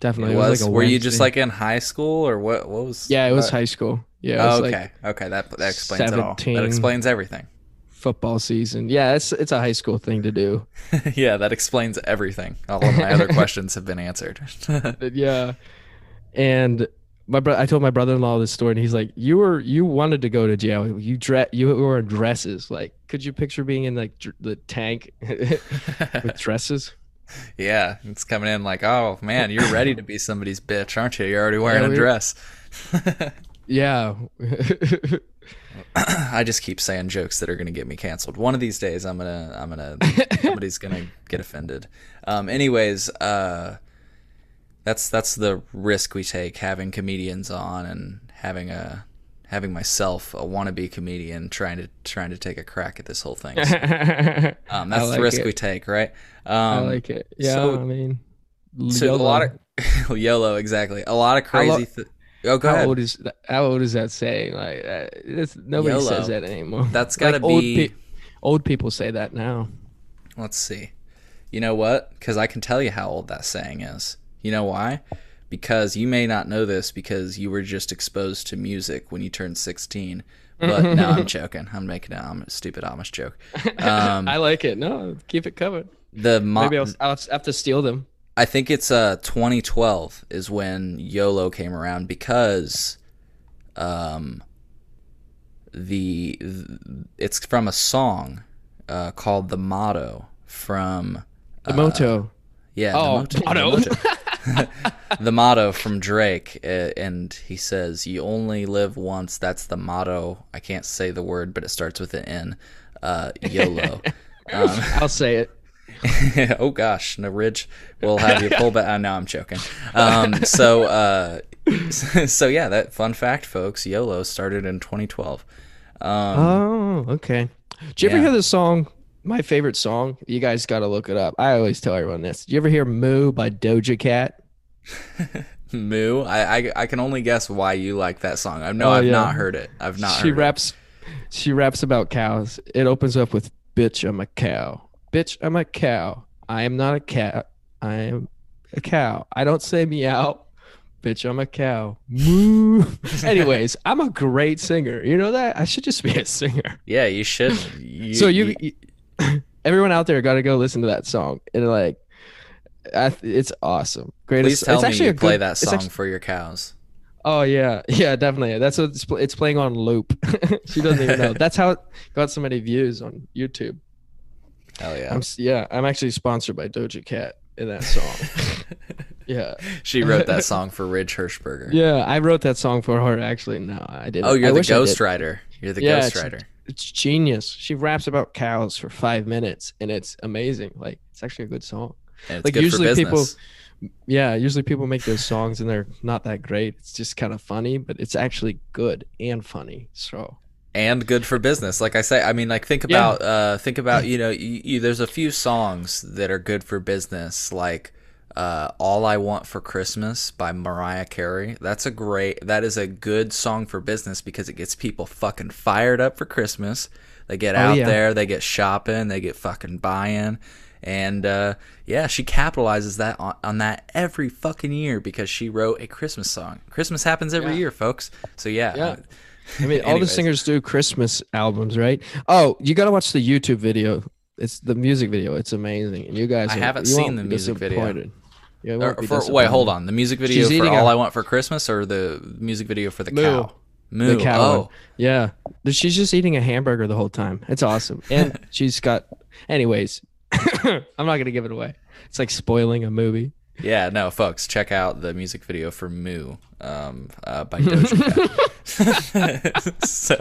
definitely. It was. like a Were you just like in high school or what? What was? Yeah, it was what? high school. Yeah, Oh, was okay. like okay. That that explains it all. That 17. explains everything. football season. Yeah, it's it's a high school thing to do. yeah, that explains everything. All of my other questions have been answered. Yeah, and my bro- I told my brother-in-law this story, and he's like, "You were you wanted to go to jail. You dress you were in dresses. Like, could you picture being in like dr- the tank with dresses? yeah, it's coming in like, oh man, you're ready to be somebody's bitch, aren't you? You're already wearing Yeah, a dress. Yeah, I just keep saying jokes that are going to get me canceled. One of these days, I'm gonna, I'm gonna, somebody's gonna get offended. Um, anyways, uh, that's that's the risk we take having comedians on and having a having myself a wannabe comedian trying to trying to take a crack at this whole thing. So, um, that's I the risk it. we take, right? Um, I like it. Yeah, so- I mean, so a lot of YOLO exactly. A lot of How lo- crazy. Th- Oh, go how ahead. old is how old is that saying? Like uh, nobody YOLO. says that anymore. That's got to Like, old be. pe- old people say that now. Let's see. You know what? Because I can tell you how old that saying is. You know why? Because you may not know this because you were just exposed to music when you turned 16. But no, I'm joking. I'm making a stupid Amish joke. Um, I like it. No, keep it covered. the mo- Maybe I'll, I'll have to steal them. I think it's uh 2012 is when YOLO came around because um the it's from a song uh, called The Motto from The moto. yeah Oh, the, motto. The, motto. the motto from Drake uh, and he says you only live once that's the motto I can't say the word but it starts with an N uh, YOLO um, I'll say it. oh gosh, no Ridge, we'll have you pull back. Uh, no, I'm joking. Um, so, uh, so yeah, that fun fact, folks. YOLO started in 2012. Um, Oh, okay. Did you ever hear the song? My favorite song. You guys got to look it up. I always tell everyone this. Did you ever hear "Moo" by Doja Cat? Moo. I, I I can only guess why you like that song. I know Oh, I've yeah. not heard it. I've not. she heard raps. She raps about cows. It opens up with "Bitch, I'm a cow. Bitch, I'm a cow. I am not a cat. I am a cow. I don't say meow. Bitch, I'm a cow. Moo. Anyways, I'm a great singer. You know that? I should just be a singer. Yeah, you should. You, so you, you- everyone out there got to go listen to that song and like I, th- it's awesome. Greatest please tell it's me actually you play good- that song actu- for your cows. oh yeah. Yeah definitely. That's what it's, it's playing on loop. She doesn't even know. That's how it got so many views on youtube. Hell yeah. i'm yeah i'm actually sponsored by doja cat in that song. Yeah. She wrote that song for Ridge Hirschberger. yeah i wrote that song for her actually. No i didn't. Oh, you're I the ghostwriter. You're the Yeah, ghostwriter. It's genius. She raps about cows for five minutes and it's amazing. Like it's actually a good song. And it's like, good usually people- yeah usually people make those songs and they're not that great. It's just kind of funny but it's actually good and funny so. And good for business. Like i say i mean like think Yeah. about uh think about you know you, you, there's a few songs that are good for business like uh all i want for christmas by mariah carey that's a great that is a good song for business because it gets people fucking fired up for christmas they get Oh, out yeah. there they get shopping they get fucking buying and uh yeah she capitalizes that on, on that every fucking year because she wrote a christmas song christmas happens every Yeah. year folks so yeah, Yeah. I mean, all the singers do Christmas albums, right? Oh, you got to watch the YouTube video. It's the music video. It's amazing, and you guys. I haven't you seen the music video. Yeah, Or for, wait, hold on. The music video She's for All a- I Want for Christmas or the music video for the Moo. cow? Moo. The cow. Oh, one. Yeah, she's just eating a hamburger the whole time. It's awesome, and she's got. Anyways, I'm not gonna give it away. It's like spoiling a movie. Yeah. No, folks, check out the music video for Moo um, uh, by Doja Cat. so,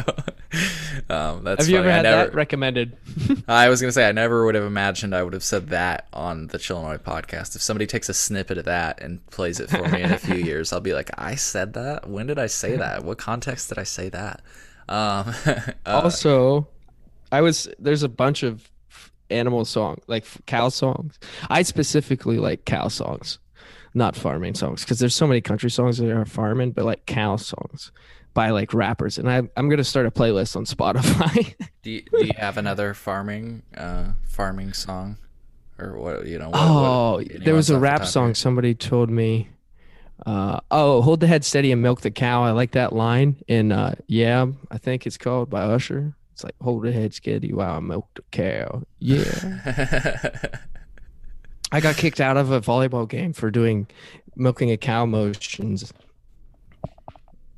um, that's Have you funny. ever had never, that recommended? I was gonna say I never would have imagined I would have said that on the Chillinois podcast. If somebody takes a snippet of that and plays it for me in a few years, I'll be like, I said that. When did I say that? What context did I say that? Um, uh, also, I was there's a bunch of animal song, like cow songs. I specifically like cow songs, not farming songs, because there's so many country songs that are farming, but like cow songs by like rappers. And I, I'm gonna start a playlist on Spotify. Do you, do you have another farming uh farming song or what you know what, oh, what- there was a rap song somebody told me. Uh, oh, hold the head steady and milk the cow. I like that line in uh, yeah, I think it's called by Usher. It's like hold the head steady while I milk the cow. Yeah. I got kicked out of a volleyball game for doing milking a cow motions.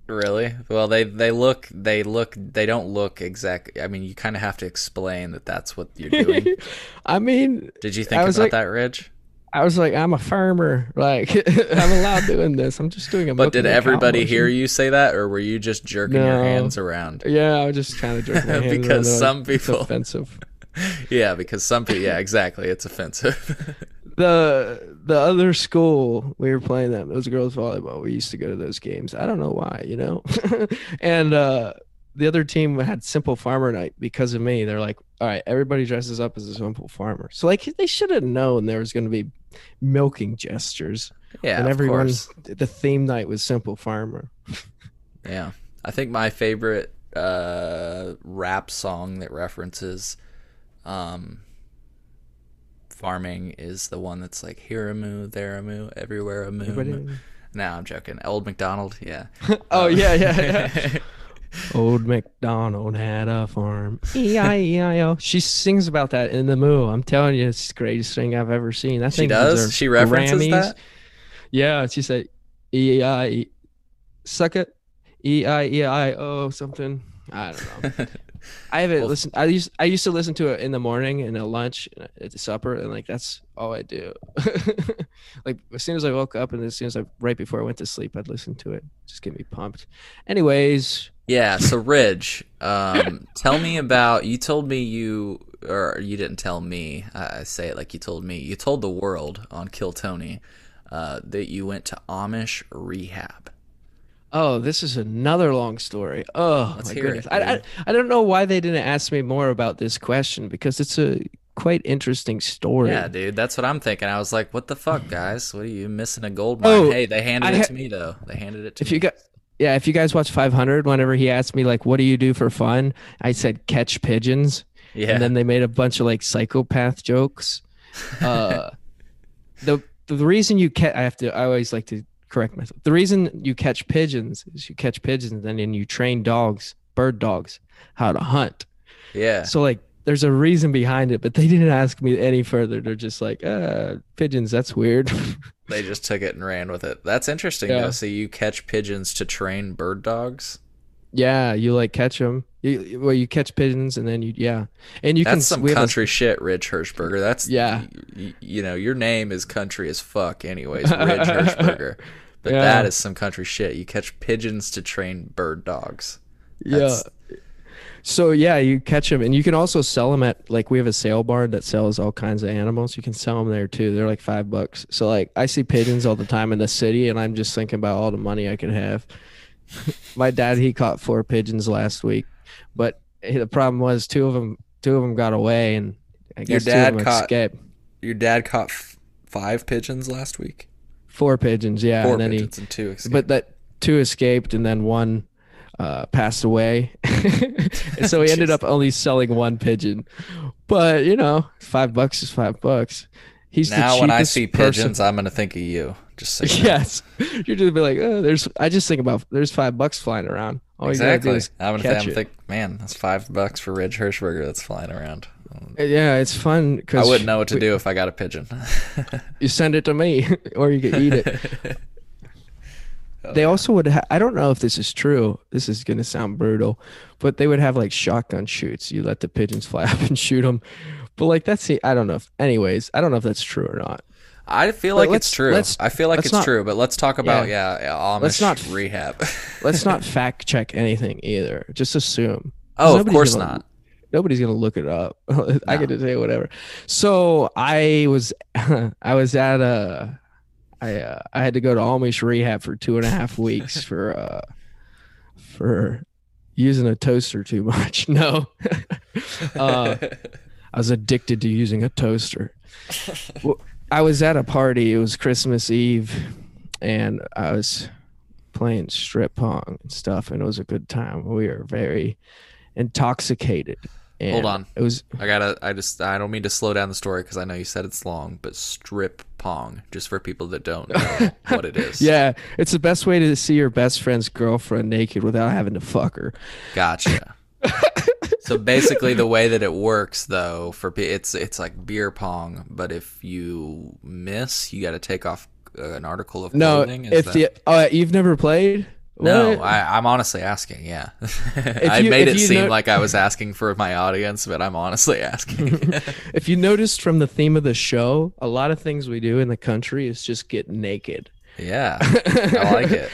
really well they they look they look they don't look exact i mean you kind of have to explain that that's what you're doing I mean, did you think was about like- that ridge I was like, I'm a farmer. Like, I'm allowed doing this. I'm just doing a. but did milking a cow everybody hear you say that or were you just jerking your hands around Yeah, I was just kind of jerking my hands. Because around, some like, people- It's offensive. yeah because some people yeah exactly it's offensive the the other school we were playing that those girls volleyball we used to go to those games i don't know why you know and uh the other team had Simple Farmer night because of me. They're like, all right, everybody dresses up as a Simple Farmer. So like they should have known there was going to be milking gestures. Yeah, and everyone, the theme night was Simple Farmer. Yeah, I think my favorite uh, rap song that references um, farming is the one that's like here a moo, there a moo, everywhere a moo. No, I'm joking. Old McDonald, yeah. oh yeah, yeah, yeah. Old MacDonald had a farm. E-I-E-I-O. She sings about that in the moo. I'm telling you, it's the greatest thing I've ever seen. That She thing does? She references Grammys. that? Yeah, she said E-I-E. Suck it. E-I-E-I-O something. I don't know. I haven't Well- listened. I used I used to listen to it in the morning and at lunch and at supper, and like that's all I do. like as soon as I woke up and as soon as I right before I went to sleep, I'd listen to it. Just get me pumped. Anyways, Yeah, so Ridge, um, tell me about. You told me you, or you didn't tell me. I say it like you told me. You told the world on Kill Tony uh, that you went to Amish rehab. Oh, this is another long story. Oh, Let's my hear goodness. it, I, I. I don't know why they didn't ask me more about this question because it's a quite interesting story. Yeah, dude, that's what I'm thinking. I was like, "What the fuck, guys? What are you missing a gold mine?" Oh, hey, they handed I it ha- to me though. They handed it to if me. you got yeah if you guys watch 500 whenever he asked me like what do you do for fun i said catch pigeons yeah, and then they made a bunch of like psychopath jokes uh the the reason you catch i have to i always like to correct myself the reason you catch pigeons is you catch pigeons and then you train dogs bird dogs how to hunt yeah, so like there's a reason behind it but they didn't ask me any further they're just like uh pigeons that's weird they just took it and ran with it. That's interesting. Yeah. though. So you catch pigeons to train bird dogs. Yeah, you like catch them. You, well, you catch pigeons, and then you yeah, and you That's can some have a- country shit, Ridge Hirschberger. That's Yeah. y- you know, your name is country as fuck, anyways, Ridge Hirschberger. But Yeah. that is some country shit. You catch pigeons to train bird dogs. yeah. So yeah, you catch them, and you can also sell them at like we have a sale barn that sells all kinds of animals. You can sell them there too. They're like five bucks. So like I see pigeons all the time in the city, and I'm just thinking about all the money I could have. My dad he caught four pigeons last week, but the problem was two of them two of them got away, and I Your guess two dad of them caught- escaped. Your dad caught f- five pigeons last week. Four pigeons, yeah, Four and then he pigeons and two. Escaped. but that two escaped and then one uh, passed away so he ended up only selling one pigeon but you know five bucks is five bucks he's now when I see person- pigeons, I'm gonna think of you. Just so yes you're just be like oh there's i just think about there's five bucks flying around all exactly. you I'm gonna, catch I'm it. think, man, that's five bucks for Ridge Hirschberger that's flying around. Uh, yeah it's fun I wouldn't know what to do if I got a pigeon. you send it to me or you could eat it Oh, they also would ha- i don't know if this is true this is going to sound brutal but they would have like shotgun shoots you let the pigeons fly up and shoot them but like that's the i don't know if anyways i don't know if that's true or not I feel But like it's true. I feel like it's not- true, but let's talk about yeah, yeah Amish Let's not- rehab. let's not fact check anything either just assume oh, of course gonna- not. nobody's gonna look it up i No. get to say whatever so i was i was at a i uh, i had to go to amish rehab for two and a half weeks for uh for using a toaster too much no uh I was addicted to using a toaster. Well, I was at a party. It was Christmas Eve, and I was playing strip pong and stuff, and it was a good time. We were very intoxicated. And Hold on. It was I gotta. I just. I don't mean to slow down the story because I know you said it's long, but strip pong, just for people that don't know what it is. yeah. It's the best way to see your best friend's girlfriend naked without having to fuck her. Gotcha. so basically, the way that it works, though, for it's it's like beer pong, but if you miss, you got to take off uh, an article of No, clothing. Is if that- the oh, you've never played. no, What? I, I'm honestly asking. Yeah, I you- made it seem know- like I was asking for my audience, but I'm honestly asking. if you noticed from the theme of the show, a lot of things we do in the country is just get naked. yeah, I like it.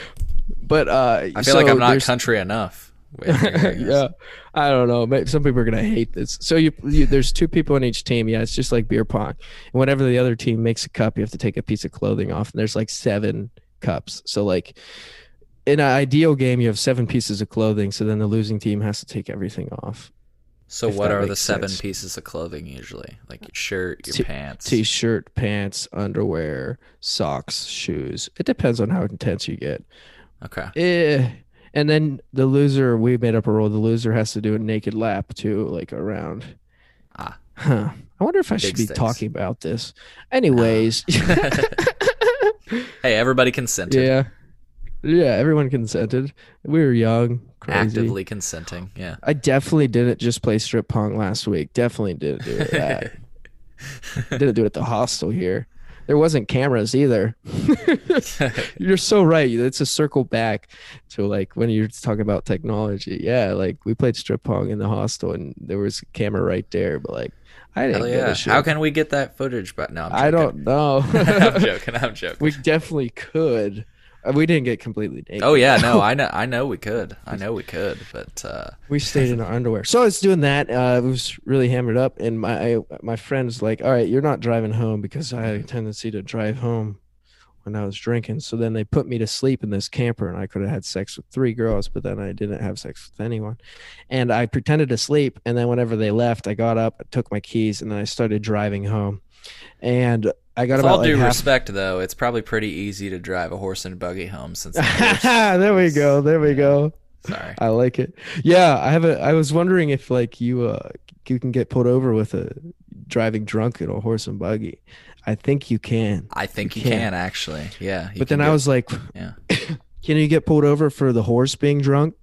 But uh, I feel like I'm not country enough. With yeah, I don't know. Maybe Some people are gonna hate this. So you, you, there's two people on each team. Yeah, it's just like beer pong. And whenever the other team makes a cup, you have to take a piece of clothing off. And there's like seven cups. So like, in an ideal game, you have seven pieces of clothing, so then the losing team has to take everything off. So what are the seven sense. pieces of clothing usually? Like your shirt, your T- pants. T-shirt, pants, underwear, socks, shoes. It depends on how intense you get. Okay. Eh. And then the loser, we made up a rule. The loser has to do a naked lap too, like around. Ah. Huh. I wonder if I should be stakes. talking about this. Anyways, hey, everybody consented. yeah, yeah. Everyone consented. We were young, crazy. Actively consenting. Yeah. I definitely didn't just play strip pong last week. Definitely didn't do that. didn't do it at the hostel here. There wasn't cameras either. You're so right. It's a circle back to like when you're talking about technology. Yeah, like we played strip pong in the hostel and there was a camera right there, but like I didn't Hell yeah. How can we get that footage? But no, I'm I don't know. I'm joking. I'm joking. we definitely could. Uh, We didn't get completely naked. Oh yeah, no, I know, I know we could, I know we could, but uh, we stayed in our underwear. So I was doing that. Uh, I was really hammered up, and my my friend's like, "All right, you're not driving home because I had a tendency to drive home when I was drinking." So then they put me to sleep in this camper, and I could have had sex with three girls, but then I didn't have sex with anyone. And I pretended to sleep, and then whenever they left, I got up, took my keys, and then I started driving home. And I got with about all like due half. respect, though, it's probably pretty easy to drive a horse and buggy home since. there we go. There we go. Sorry. I like it. Yeah, I have a. I was wondering if like you uh you can get pulled over with a driving drunk in a horse and buggy. I think you can. I think you You can, can. actually. Yeah. but then I was like, yeah. can you get pulled over for the horse being drunk?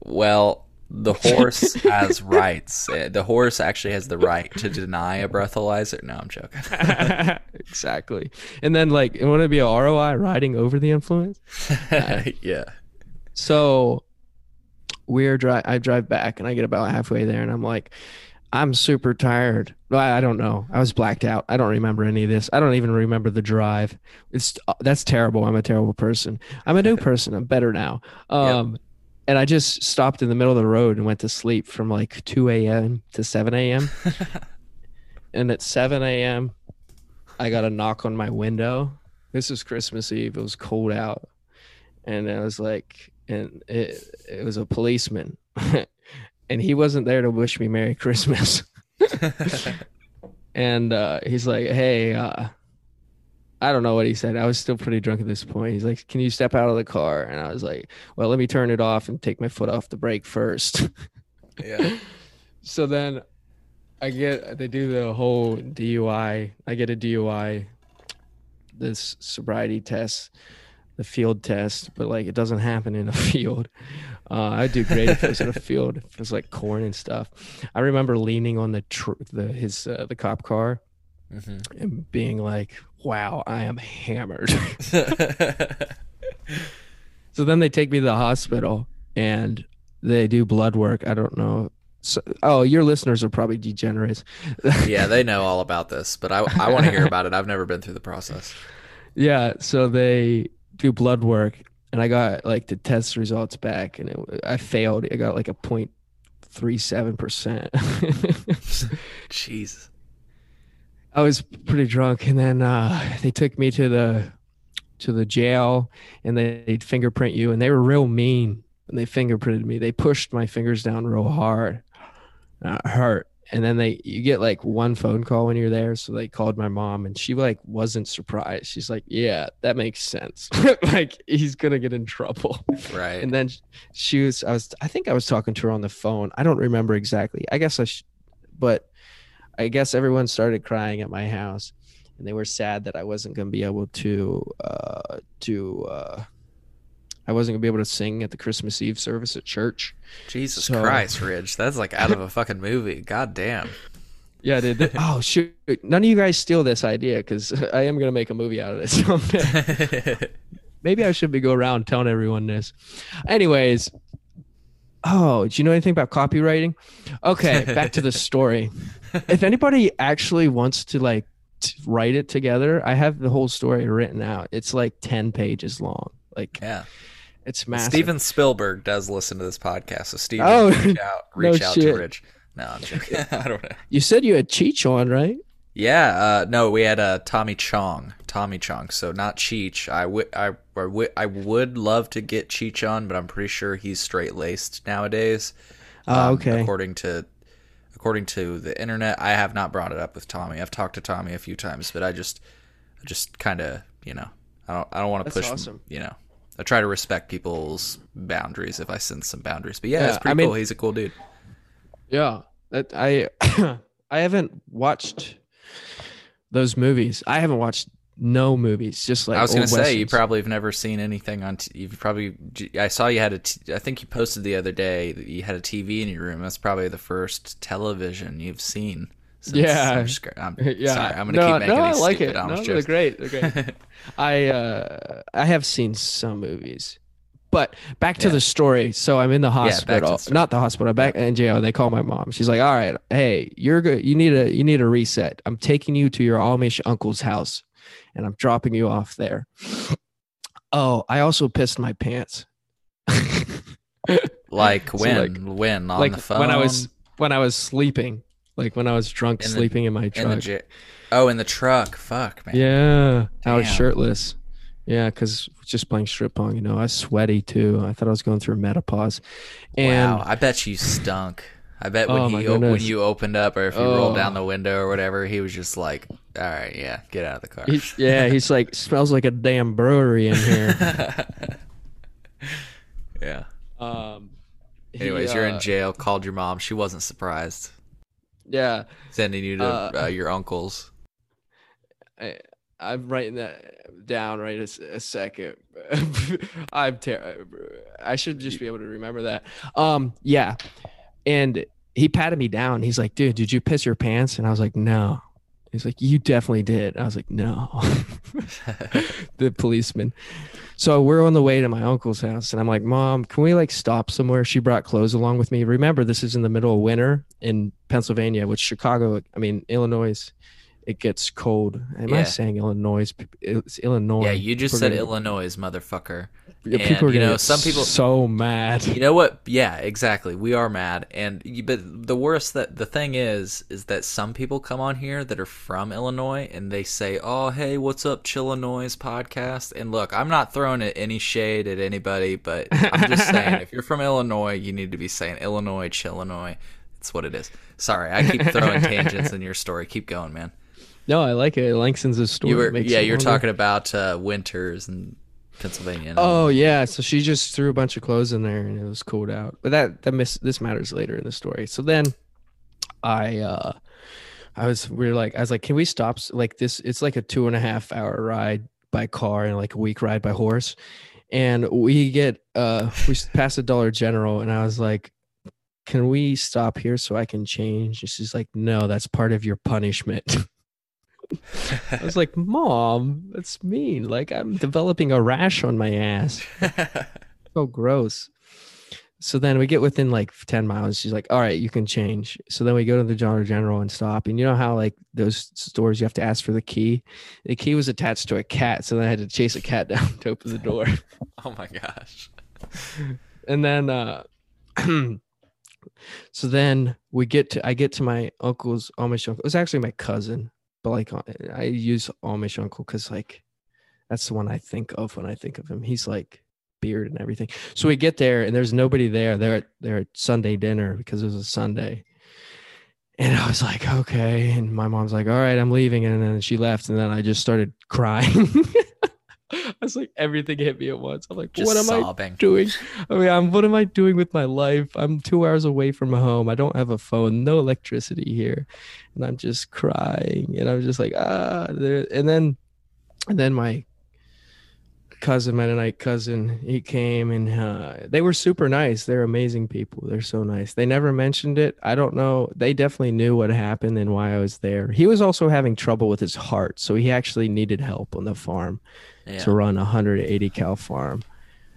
Well, the horse has rights. Uh, The horse actually has the right to deny a breathalyzer. No, I'm joking. exactly. And then like, it want to be a ROI riding over the influence. yeah. So we're dri I drive back and I get about halfway there and I'm like, I'm super tired. I I don't know. I was blacked out. I don't remember any of this. I don't even remember the drive. It's that's terrible. I'm a terrible person. I'm a new person. I'm better now. Um, and I just stopped in the middle of the road and went to sleep from like 2 a.m. to 7 a.m. and at 7 a.m., I got a knock on my window. This was Christmas Eve. It was cold out, and I was like, and it it was a policeman, and he wasn't there to wish me Merry Christmas. and uh, he's like, "Hey, uh, I don't know what he said. I was still pretty drunk at this point. He's like, "Can you step out of the car?" And I was like, "Well, let me turn it off and take my foot off the brake first. yeah. so then I get they do the whole DUI. I get a DUI, this sobriety test, the field test, but like it doesn't happen in a field. Uh, I'd do great if it was in a field. If it was like corn and stuff. I remember leaning on the tr- the his uh, the cop car hmm and being like, "Wow, I am hammered." so then they take me to the hospital and they do blood work. I don't know. So, oh, your listeners are probably degenerates. yeah, they know all about this, but I, I want to hear about it. I've never been through the process. Yeah, so they do blood work, and I got like the test results back, and it, I failed. I got like a point three seven percent. Jeez. I was pretty drunk, and then uh, they took me to the to the jail, and they, they'd fingerprint you, and they were real mean. And they fingerprinted me. They pushed my fingers down real hard. Uh, it hurt. And then they you get like one phone call when you're there. So they called my mom, and she like wasn't surprised. She's like, "Yeah, that makes sense. like he's gonna get in trouble." Right. And then she was, I was, I think I was talking to her on the phone. I don't remember exactly. I guess I, sh- but I guess everyone started crying at my house, and they were sad that I wasn't going to be able to, uh, to, uh, I wasn't gonna be able to sing at the Christmas Eve service at church. Jesus So- Christ, Ridge. That's like out of a fucking movie. God damn. Yeah, dude. oh shoot! None of you guys steal this idea because I am gonna make a movie out of this someday. Maybe I should be go around telling everyone this. Anyways, oh, do you know anything about copywriting? Okay, back to the story. If anybody actually wants to like t- write it together, I have the whole story written out. It's like ten pages long. Like yeah. it's massive. Steven Spielberg does listen to this podcast, so Steven, Oh, reach out, no reach out shit. to Ridge. No, I'm joking. I don't know. You said you had Cheech on, right? Yeah, uh, no, we had uh, Tommy Chong. Tommy Chong. So not Cheech. I would I, I would I would love to get Cheech on, but I'm pretty sure he's straight laced nowadays. Oh, Um, okay. According to according to the internet, I have not brought it up with Tommy. I've talked to Tommy a few times, but I just I just kind of you know I don't I don't want to push awesome. you know. I try to respect people's boundaries if I sense some boundaries. But yeah, Yeah, it's pretty I mean- He's a cool dude. Yeah, that I I haven't watched those movies. I haven't watched no movies. Just like I was gonna old say you probably have never seen anything on. T- you've probably. I saw you had a. T- I think you posted the other day that you had a TV in your room. That's probably the first television you've seen. since- Yeah. I'm, just, I'm yeah. sorry. I'm gonna no, keep making no, I like stupid it. No, they're great. They're great. I uh I have seen some movies. But back to Yeah. the story. So I'm in the hospital. the. Not the hospital. Back in jail. And they call my mom. She's like, "All right, hey, you're good. You need a you need a reset. I'm taking you to your Amish uncle's house, and I'm dropping you off there." Oh, I also pissed my pants. Like So, when? when on like the phone? when I was when I was sleeping, like when I was drunk In the- sleeping in my in truck. j- Oh, in the truck. Fuck man. Yeah, I was shirtless. Yeah, because just playing strip pong, you know, I was sweaty too. I thought I was going through menopause, and wow. I bet you stunk. I bet Oh, when my he o- when you opened up or if you rolled Oh. down the window or whatever, he was just like, "All right, yeah, get out of the car." he, yeah, he's like smells like a damn brewery in here. yeah. um, he, Anyways, you're in uh, jail. Called your mom. She wasn't surprised. Yeah, Sending you to Uh, uh, your uncle's. I, I'm writing that down right a second. I'm ter- I should just be able to remember that. Um, yeah, and he patted me down. He's like, "Dude, did you piss your pants?" And I was like, "No." He's like, "You definitely did." I was like, "No." the policeman. So we're on the way to my uncle's house, and I'm like, "Mom, can we like stop somewhere?" She brought clothes along with me. Remember, this is in the middle of winter in Pennsylvania, which Chicago, I mean Illinois, it gets cold. Am Yeah. I saying Illinois? It's Illinois. yeah, you just We're said Illinois, motherfucker. Yeah, and, people are you know, some people- so mad. You know what? Yeah, exactly. We are mad, and but the worst that the thing is is that some people come on here that are from Illinois and they say, "Oh, hey, what's up, Chillinois podcast?" And look, I'm not throwing any shade at anybody, but I'm just saying, if you're from Illinois, you need to be saying Illinois, Chillinois. It's what it is. Sorry, I keep throwing tangents in your story. Keep going, man. No, I like it. It lengthens the story. You were yeah, you're talking about uh, winters and Pennsylvania. and- Oh yeah, so she just threw a bunch of clothes in there and it was cooled out. But that that miss this matters later in the story. So then I uh I was we were like I was like, can we stop like this it's like a two and a half hour ride by car and like a week ride by horse. And we get uh we s- passed a Dollar General and I was like, Can we stop here so I can change? And she's like, No, that's part of your punishment. I was like, Mom, that's mean. Like I'm developing a rash on my ass so gross. So then we get within like 10 miles. She's like, all right, you can change. So then we go to the Dollar General and stop. And you know how like those stores you have to ask for the key? The key was attached to a cat. So then I had to chase a cat down to open the door. oh my gosh. and then uh so then we get to I get to my uncle's Amish uncle. It was actually my cousin, but like uh, I use Amish uncle because like that's the one I think of when I think of him. He's like beard and everything. So we get there and there's nobody there. They're at they're at Sunday dinner because it was a Sunday. And I was like, okay. And my mom's like, all right, I'm leaving. And then she left. And then I just started crying. I was like, everything hit me at once. I'm like, Just what am I doing? I mean, I'm what am I doing with my life? I'm two hours away from home. I don't have a phone, no electricity here, and I'm just crying. And I'm just like, ah. And then, and then my cousin, Mennonite cousin, he came and uh, they were super nice. They're amazing people. They're so nice. They never mentioned it. I don't know. They definitely knew what happened and why I was there. He was also having trouble with his heart, so he actually needed help on the farm Yeah. to run a 180 cow farm.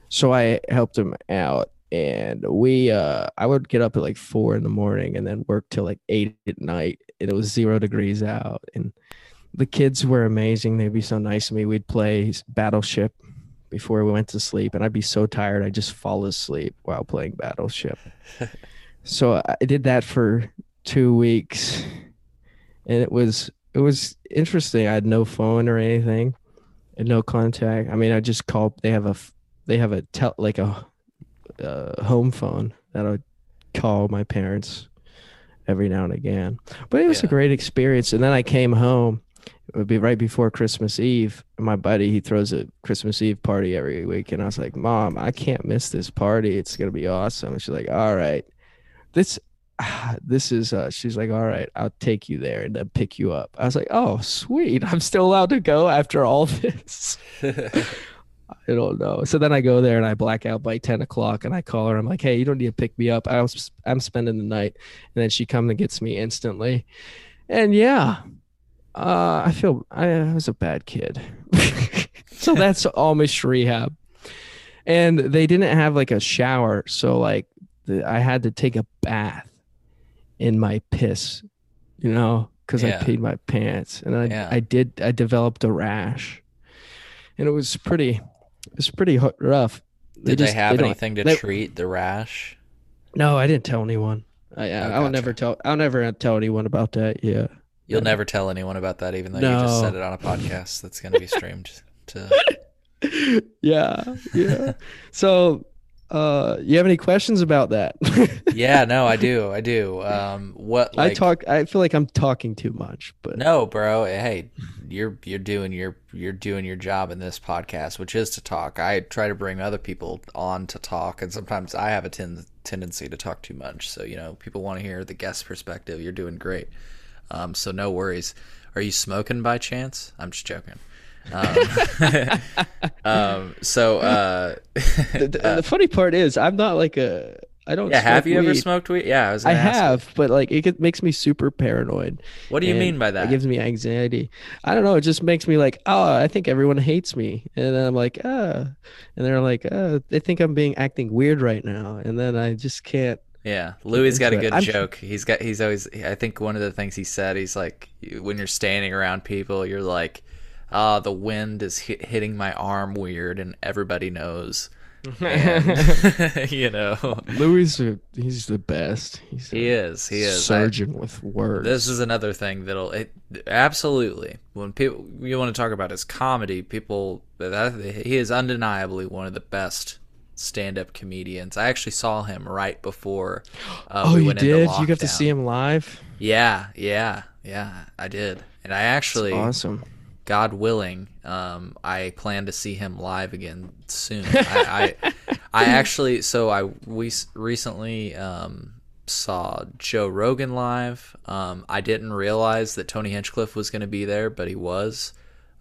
So I helped him out and we uh I would get up at like four in the morning and then work till like eight at night and it was zero degrees out and the kids were amazing. They'd be so nice to me. We'd play battleship before we went to sleep and I'd be so tired I'd just fall asleep while playing battleship. so I did that for two weeks and it was it was interesting. I had no phone or anything, and no contact. I mean, I just called. They have a they have a tel like a, uh home phone that I would call my parents every now and again. But it was a great experience. And then I came home. It would be right before Christmas Eve. My buddy he throws a Christmas Eve party every week, and I was like, "Mom, I can't miss this party. It's gonna be awesome." And she's like, "All right, this." This is uh she's like, all right, I'll take you there and then pick you up. I was like, oh sweet. I'm still allowed to go after all this. I don't know. So then I go there and I black out by 10 o'clock and I call her. I'm like, hey, you don't need to pick me up. I was, I'm spending the night. And then she comes and gets me instantly. And yeah, uh, I feel I, was a bad kid. so that's all Amish rehab. And they didn't have like a shower. So like the, I had to take a bath in my piss, you know, because Yeah. I peed my pants. And I, Yeah. I did, I developed a rash. And it was pretty, it was pretty rough. Did they just- have don't- anything to they- treat the rash? No, I didn't tell anyone. I, I Oh, I'll gotcha. never tell. I'll never tell anyone about that. Yeah. You'll never tell anyone about that, even though you just said it on a podcast that's going to be streamed to. yeah. Yeah. so, uh, you have any questions about that? Yeah, no, I do, I do. Um, what like? I talk. I feel like I'm talking too much, but No, bro. Hey, you're you're doing your you're doing your job in this podcast, which is to talk. I try to bring other people on to talk, and sometimes I have a ten- tendency to talk too much. So you know, people want to hear the guest perspective. You're doing great. Um, so no worries. Are you smoking by chance? I'm just joking. Um, um, so uh, the, the, the funny part is, I'm not like a. I don't. yeah, have you ever smoked weed? Yeah, I was. I Gonna ask you. have, but like it makes me super paranoid. What do you mean by that? It gives me anxiety. I don't know. It just makes me like, oh, I think everyone hates me, and then I'm like, ah, and they're like, oh, they think I'm being acting weird right now, and then I just can't. Yeah, Louis got a good I'm- joke. He's got he's always I think one of the things he said he's like when you're standing around people you're like ah the wind is hit, hitting my arm weird and everybody knows. And, you know. Louis, he's the best. He's He is. He is. I- surgeon with words. this is another thing that'll it, absolutely when people you want to talk about his comedy people that, he is undeniably one of the best stand-up comedians i actually saw him right before uh, oh, we you went into did? You got to see him live? Yeah, yeah, yeah, I did. And I actually, Awesome. God willing, um, I plan to see him live again soon. I, I, I actually, so I we recently um, saw Joe Rogan live. Um, I didn't realize that Tony Hinchcliffe was going to be there, but he was.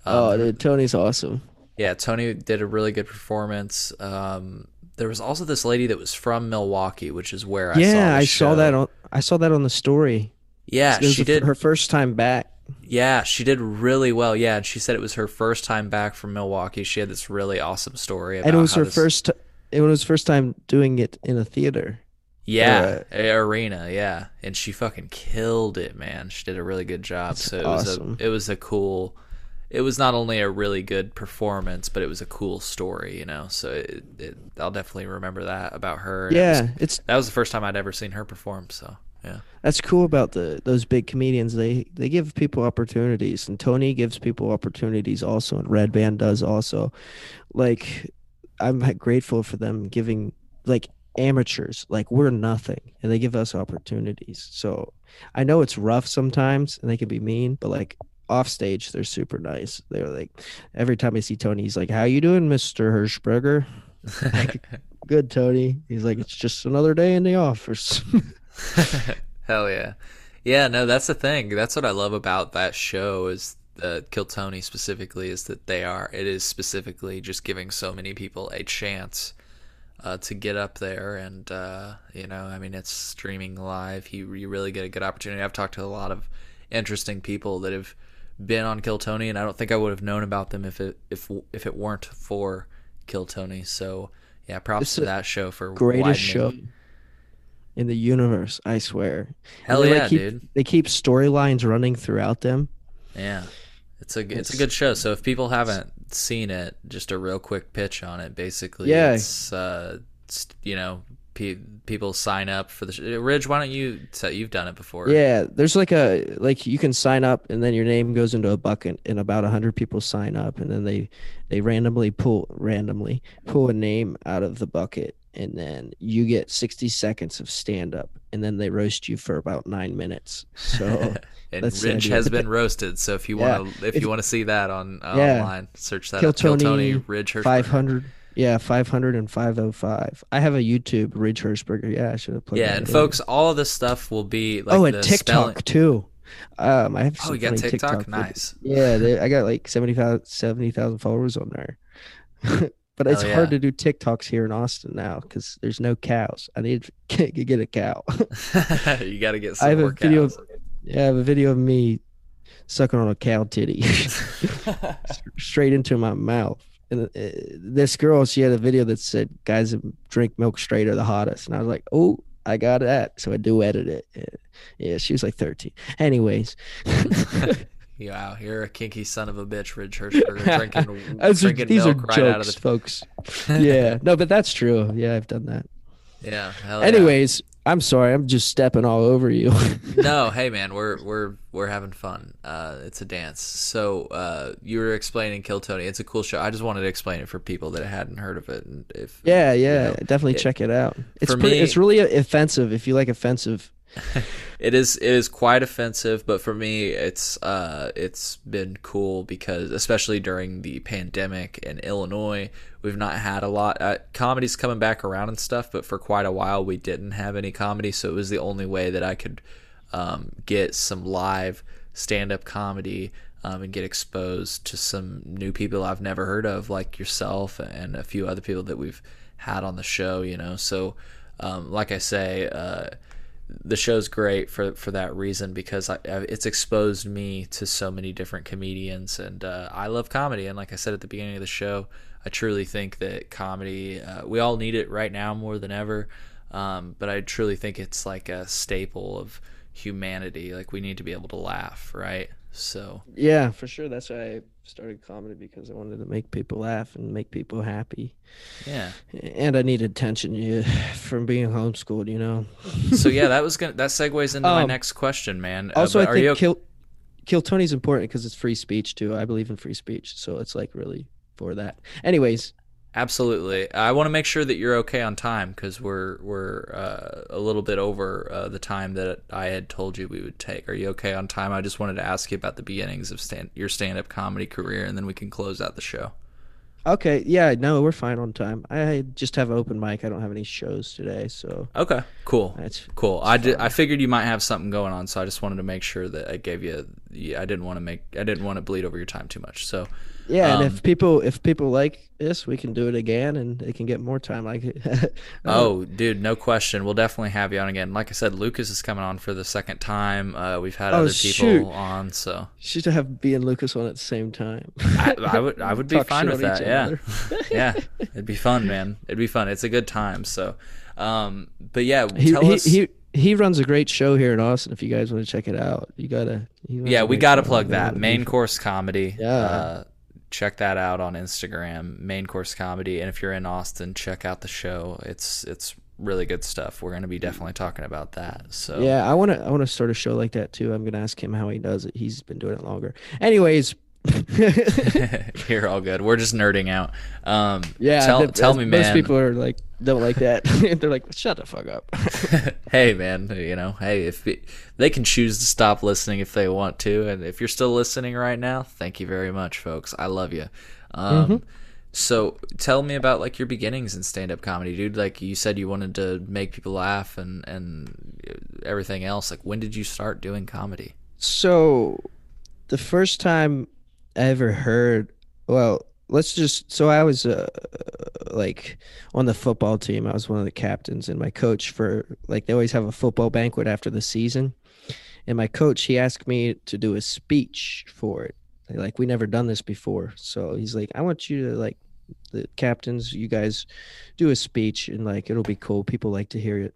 Um, oh, dude, Tony's awesome. Yeah, Tony did a really good performance. Um, there was also this lady that was from Milwaukee, which is where I saw yeah, the I saw that on. I saw that on the story. Yeah, she the- did. her first time back. Yeah, she did really well. Yeah, and she said it was her first time back from Milwaukee. She had this really awesome story about and it was her this- first. It was first time doing it in a theater. yeah a- arena. Yeah, and she fucking killed it, man. She did a really good job. So it awesome. was a it was a cool. It was not only a really good performance, but it was a cool story. You know, so it, it, I'll definitely remember that about her. and it was- Yeah, it's that was the first time I'd ever seen her perform. So yeah, that's cool about the those big comedians. They they give people opportunities, and Tony gives people opportunities also, and Redban does also. Like, I'm grateful for them giving like amateurs, like we're nothing, and they give us opportunities. So I know it's rough sometimes, and they can be mean, but like off stage, they're super nice. They're like every time I see Tony, he's like, "How you doing, Mister Hirschberger?" Like, Good, Tony. He's like, "It's just another day in the office." Hell yeah. Yeah, no, that's the thing. That's what I love about that show is uh, Kill Tony specifically is that they are it is specifically just giving so many people a chance uh, to get up there and uh, you know, I mean it's streaming live. You you really get a good opportunity. I've talked to a lot of interesting people that have been on Kill Tony and I don't think I would have known about them if it if if it weren't for Kill Tony. So, yeah, props It's to that show for greatest show in the universe, I swear. Hell they, yeah, like, keep, dude. They keep storylines running throughout them. Yeah, it's a it's, a good show. So if people haven't seen it, just a real quick pitch on it. Basically, Yeah. it's uh, it's, you know, people sign up for the sh- Ridge? Why don't you? So you've done it before. Yeah, there's like a like you can sign up and then your name goes into a bucket and about 100 people sign up and then they they randomly pull randomly pull a name out of the bucket and then you get 60 seconds of stand up and then they roast you for about 9 minutes. So and that's Ridge has been roasted. So if you Yeah. want to, if If- you want to see that on uh, Yeah. online, search that Kill up. Kill Tony Tony Ridge 500 yeah, 500 and 505. I have a YouTube Ridge Hirschberger. Yeah, I should have played. Yeah, and in. folks, all of this stuff will be like oh, and TikTok spelling- too. Um, I have Oh, you got funny TikTok? Nice. Yeah, they, I got like 70,000 70,000 followers on there. but it's yeah. hard to do TikToks here in Austin now because there's no cows. I need to get a cow. you got to get some I have a video. cows. Of, yeah, I have a video of me sucking on a cow titty straight into my mouth. And uh, this girl, she had a video that said, "Guys drink milk straight are the hottest," and I was like, "Oh." I got that, so I do edit it. Uh, Yeah, she was like 13. Anyways, Wow, you're a kinky son of a bitch, Ridge Hirschberger, drinking, Those are- drinking these are milk right out of jokes, the. folks. yeah, no, but that's true. Yeah, I've done that. Yeah. hell yeah. Anyways, I'm sorry. I'm just stepping all over you. no, hey man, we're we're we're having fun. Uh, it's a dance. So uh, you were explaining Kill Tony. It's a cool show. I just wanted to explain it for people that hadn't heard of it. And if yeah, yeah, know, definitely it- check it out. It's pretty, me- it's really offensive if you like offensive. it is it is quite offensive, but for me, it's uh it's been cool because especially during the pandemic in Illinois, we've not had a lot. Uh, comedy's coming back around and stuff, but for quite a while we didn't have any comedy, so it was the only way that I could um, get some live stand up comedy. Um, and get exposed to some new people I've never heard of, like yourself and a few other people that we've had on the show. You know, so um, like I say, uh, the show's great for for that reason because I, I- it's exposed me to so many different comedians and uh, I love comedy and like I said at the beginning of the show I truly think that comedy uh, we all need it right now more than ever um, but I truly think it's like a staple of humanity like we need to be able to laugh right so Yeah, for sure. That's why I started comedy because I wanted to make people laugh and make people happy. yeah And I needed attention yeah, from being homeschooled, you know. so yeah that was gonna that segues into my Um, next question man Uh, Also, but I are think you kill kill Tony's important because it's free speech too. I believe in free speech, so it's like really for that. Anyways, Absolutely. I want to make sure that you're okay on time because we're we're uh, a little bit over uh, the time that I had told you we would take. Are you okay on time? I just wanted to ask you about the beginnings of stand your stand up comedy career, and then we can close out the show. okay, yeah, no, we're fine on time. I just have open mic. I don't have any shows today, so Okay. Cool. that's Cool. I did. I figured you might have something going on, so I just wanted to make sure that I gave you. Yeah, I didn't want to make. I didn't want to bleed over your time too much. So yeah. Um, and if people if people like this, we can do it again, and they can get more time. Like, Oh, dude, no question. We'll definitely have you on again. Like I said, Lucas is coming on for the second time. Uh, we've had Oh, other people shoot. on, so should have B and Lucas on at the same time. I, I would I would be fine with that. Yeah, yeah, it'd be fun, man. It'd be fun. It's a good time. So, um, but yeah, he, tell he, us. he he runs a great show here in Austin. If you guys want to check it out, you gotta. yeah, we got to plug that main course comedy. Yeah. Uh, check that out on Instagram, main course comedy. And if you're in Austin, check out the show. It's it's really good stuff. We're gonna be definitely talking about that. So Yeah, I want to. I want to start a show like that too. I'm gonna ask him how he does it. He's been doing it longer. Anyways, you're all good. We're just nerding out. Um, yeah. tell tell me, man. Most people are like don't like that. They're like, shut the fuck up. hey man you know hey if it, they can choose to stop listening if they want to and if you're still listening right now thank you very much folks i love you um, Mm-hmm. so tell me about like your beginnings in stand-up comedy dude like you said you wanted to make people laugh and and everything else like when did you start doing comedy So, the first time ever heard, well, let's just. So I was uh, like on the football team. I was one of the captains, and my coach for like they always have a football banquet after the season, and my coach he asked me to do a speech for it. Like we never done this before, so he's like, I want you to like the captains, you guys do a speech, and like it'll be cool. People like to hear it.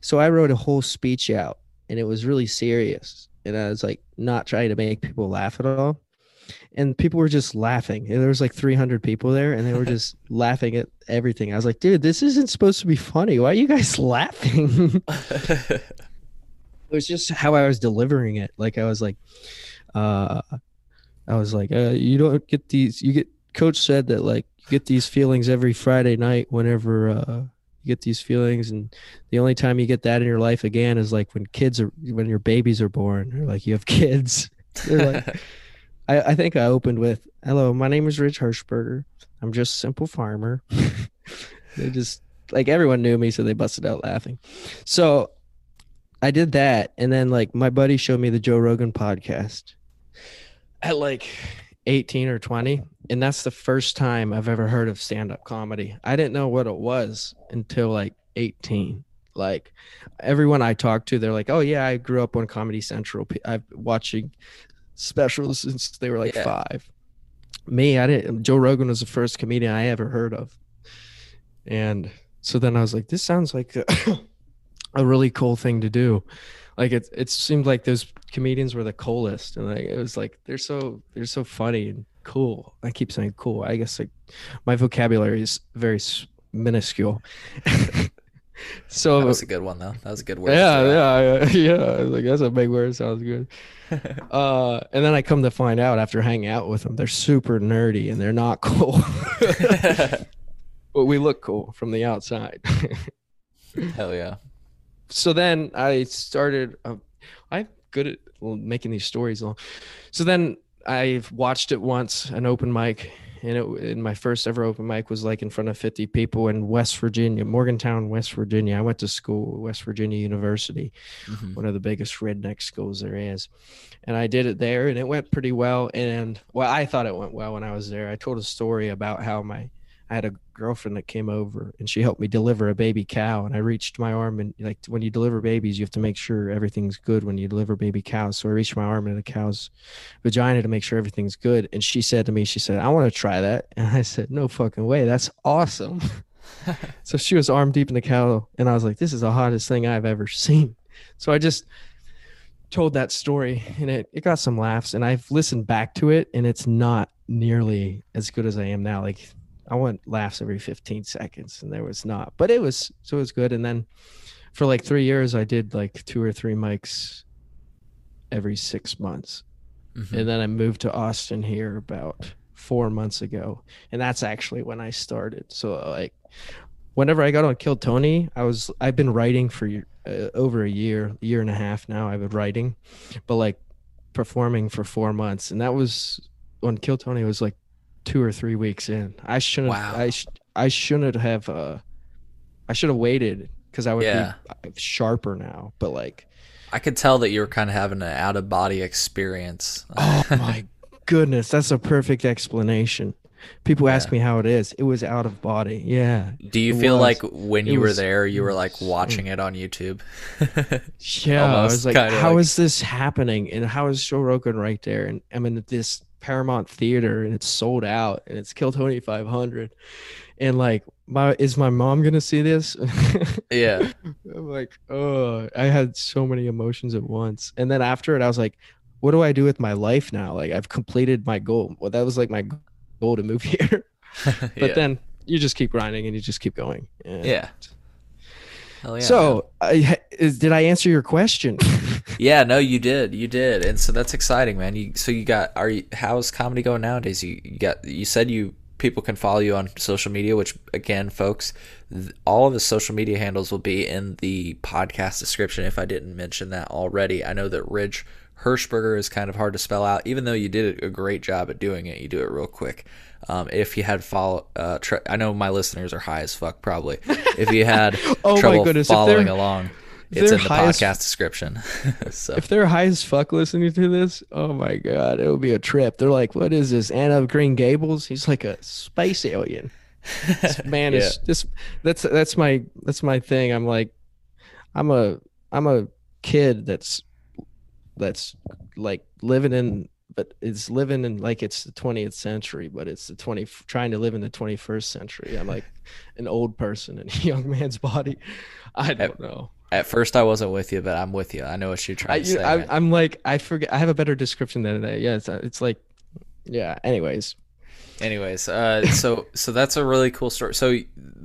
So I wrote a whole speech out, and it was really serious and I was like not trying to make people laugh at all. And people were just laughing. And there was like 300 people there, and they were just laughing at everything. I was like, dude, this isn't supposed to be funny. Why are you guys laughing? it was just how I was delivering it. Like I was like, uh, I was like, uh, you don't get these. You get. Coach said that like you get these feelings every Friday night whenever uh, you get these feelings, and the only time you get that in your life again is like when kids are when your babies are born, or like you have kids. They're like. I, I think I opened with, "Hello, my name is Ridge Hirschberger. I'm just a simple farmer." they just like everyone knew me, so they busted out laughing. So I did that, and then like my buddy showed me the Joe Rogan podcast at like 18 or 20, and that's the first time I've ever heard of stand-up comedy. I didn't know what it was until like 18 like everyone I talked to, they're like, "Oh yeah, I grew up on Comedy Central. I've watching specials since they were like yeah. five. Me, I didn't. Joe Rogan was the first comedian I ever heard of, and so then I was like, "This sounds like a, a really cool thing to do." Like it, it seemed like those comedians were the coolest, and like it was like they're so they're so funny and cool. I keep saying cool. I guess like my vocabulary is very minuscule. so that was a good one though. That was a good word. Yeah, yeah, yeah, yeah. Like that's a big word. Sounds good. uh, and then I come to find out after hanging out with them, they're super nerdy and they're not cool. but we look cool from the outside. Hell yeah. So then I started. Uh, I'm good at making these stories long. So then I've watched it once, an open mic, and it in my first ever open mic was like in front of 50 people in West Virginia, Morgantown, West Virginia. I went to school, West Virginia University, mm-hmm. one of the biggest redneck schools there is. And I did it there and it went pretty well. And well, I thought it went well when I was there. I told a story about how my I had a girlfriend that came over and she helped me deliver a baby cow. And I reached my arm and like when you deliver babies, you have to make sure everything's good when you deliver baby cows. So I reached my arm into the cow's vagina to make sure everything's good. And she said to me, she said, I want to try that. And I said, no fucking way. That's awesome. so she was arm deep in the cow. And I was like, this is the hottest thing I've ever seen. So I just told that story and it, it got some laughs and I've listened back to it and it's not nearly as good as I am now. Like I want laughs every 15 seconds, and there was not. But it was so it was good. And then for like three years, I did like two or three mics every six months, mm-hmm. and then I moved to Austin here about four months ago, and that's actually when I started. So like, whenever I got on Kill Tony, I was I've been writing for uh, over a year, year and a half now. I've been writing, but like performing for four months, and that was when Kill Tony was like two or three weeks in. I shouldn't. Wow. I sh- I shouldn't have. Uh, I should have waited because I would yeah. be sharper now. But like, I could tell that you were kind of having an out of body experience. oh my goodness, that's a perfect explanation. People yeah. ask me how it is. It was out of body. Yeah. Do you feel was. like when you it were there, you were like watching it on YouTube? yeah. Almost, I was like, how like... is this happening? And how is Joe Rogan right there? And I'm in this Paramount Theater and it's sold out and it's Kill Tony 500. And like, my is my mom gonna see this? yeah. I'm like, oh, I had so many emotions at once. And then after it, I was like, what do I do with my life now? Like, I've completed my goal. Well, that was like my goal to move here. but yeah. then you just keep grinding and you just keep going. Yeah. Yeah, so, I, is, did I answer your question? Yeah, no, you did, you did, and so that's exciting, man. You so you got are you how's comedy going nowadays? You, you got you said you people can follow you on social media, which again, folks, th- all of the social media handles will be in the podcast description. If I didn't mention that already, I know that Ridge Hirschberger is kind of hard to spell out, even though you did a great job at doing it. You do it real quick. Um, if you had follow, uh, tr- I know my listeners are high as fuck. Probably, if you had oh trouble goodness, following along, it's in the podcast as, description. so. If they're high as fuck listening to this, oh my god, it would be a trip. They're like, "What is this? Anne of Green Gables?" He's like a space alien. This man yeah. is this. That's that's my that's my thing. I'm like, I'm a I'm a kid that's that's like living in but it's living in like it's the 20th century but it's the 20 trying to live in the 21st century i'm like an old person in a young man's body i don't know at first i wasn't with you but i'm with you i know what you're trying I, to say I, am like i forget i have a better description than that yeah it's, it's like yeah. Anyways, Anyways, uh, so so that's a really cool story. So,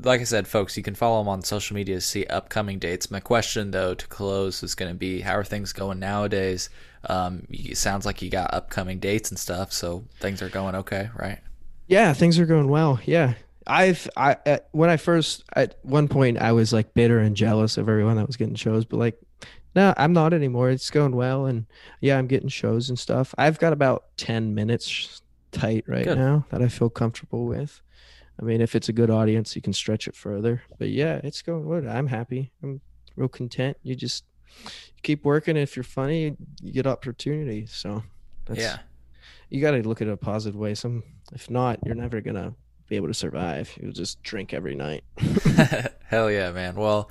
like I said, folks, you can follow him on social media to see upcoming dates. My question, though, to close is going to be, how are things going nowadays? Um, it sounds like you got upcoming dates and stuff, so things are going okay, right? yeah, things are going well. Yeah. I've I at, when I first at one point I was like bitter and jealous of everyone that was getting shows, but like no, I'm not anymore. It's going well, and yeah, I'm getting shows and stuff. I've got about ten minutes tight right Good. now that I feel comfortable with. I mean, if it's a good audience, you can stretch it further. But yeah, it's going good. I'm happy. I'm real content. You just keep working. If you're funny, you get opportunity. So that's, Yeah. you got to look at it a positive way. Some, if not, you're never gonna be able to survive. You'll just drink every night. Hell yeah, man. Well,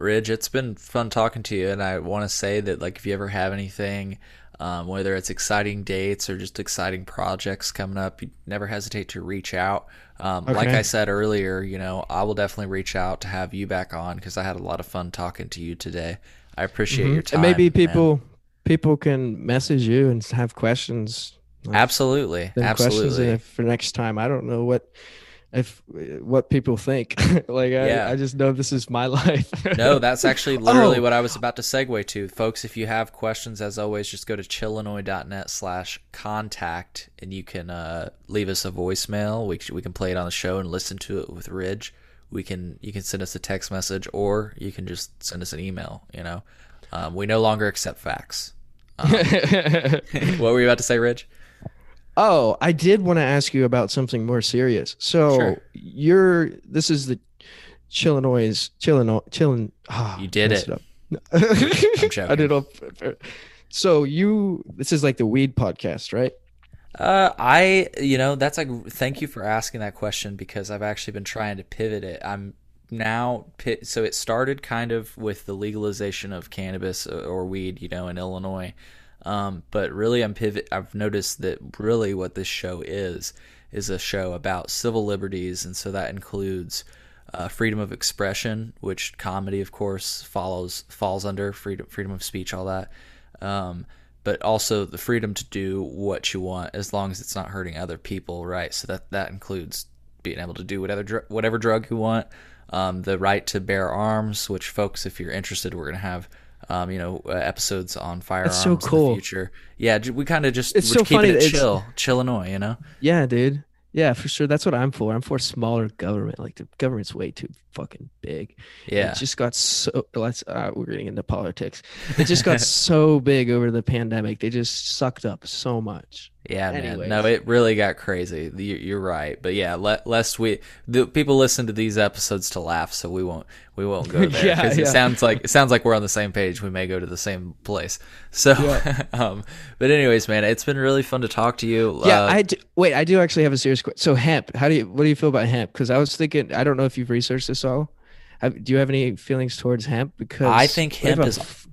Ridge, it's been fun talking to you, and I want to say that like if you ever have anything, um, whether it's exciting dates or just exciting projects coming up, you never hesitate to reach out. Um, Like I said earlier, you know, I will definitely reach out to have you back on because I had a lot of fun talking to you today. I appreciate your time. Mm-hmm. and maybe man. people people can message you and have questions. Absolutely, absolutely. for next time. I don't know what if what people think. like I, Yeah. I just know this is my life. No, that's actually literally Oh. what I was about to segue to. Folks, if you have questions, as always, just go to chillinois.net slash contact and you can uh, leave us a voicemail. We, we can play it on the show and listen to it with Ridge. We can you can send us a text message or you can just send us an email, you know. Um, we no longer accept facts. what were you about to say, Ridge? Oh, I did want to ask you about something more serious. So Sure. you're this is the Chillinois Chillinois Chillin. ah, You did it. I'm. I did all. So you this is like the weed podcast, right? Uh, I, you know, that's like, thank you for asking that question because I've actually been trying to pivot it. I'm now, so it started kind of with the legalization of cannabis or weed, you know, in Illinois. Um, but really, I'm pivot. I've noticed that really what this show is is a show about civil liberties, and so that includes uh, freedom of expression, which comedy, of course, follows falls under freedom, freedom of speech, all that. Um, but also the freedom to do what you want as long as it's not hurting other people, right? So that that includes being able to do whatever dr- whatever drug you want, um, the right to bear arms, which folks, if you're interested, we're gonna have. Um, you know, uh, episodes on firearms so in cool. the future. Yeah, we kind of just It's so keeping funny it that it's- chill, chill Illinois. You know, Yeah, dude. Yeah, for sure. That's what I'm for. I'm for smaller government. Like the government's way too fucking big. yeah, It just got so let's uh, we're getting into politics. It just got so big over the pandemic. They just sucked up so much. Yeah, man. No, it really got crazy. You- You're right, but yeah, lest we the people listen to these episodes to laugh, so we won't we won't go there Yeah, because it sounds like it sounds like we're on the same page. We may go to the same place. So, um, but anyways, man, it's been really fun to talk to you. Yeah, Uh, I do, wait. I do actually have a serious question. So hemp, how do you what do you feel about hemp? Because I was thinking, I don't know if you've researched this all. Have, do you have any feelings towards hemp? Because I think hemp is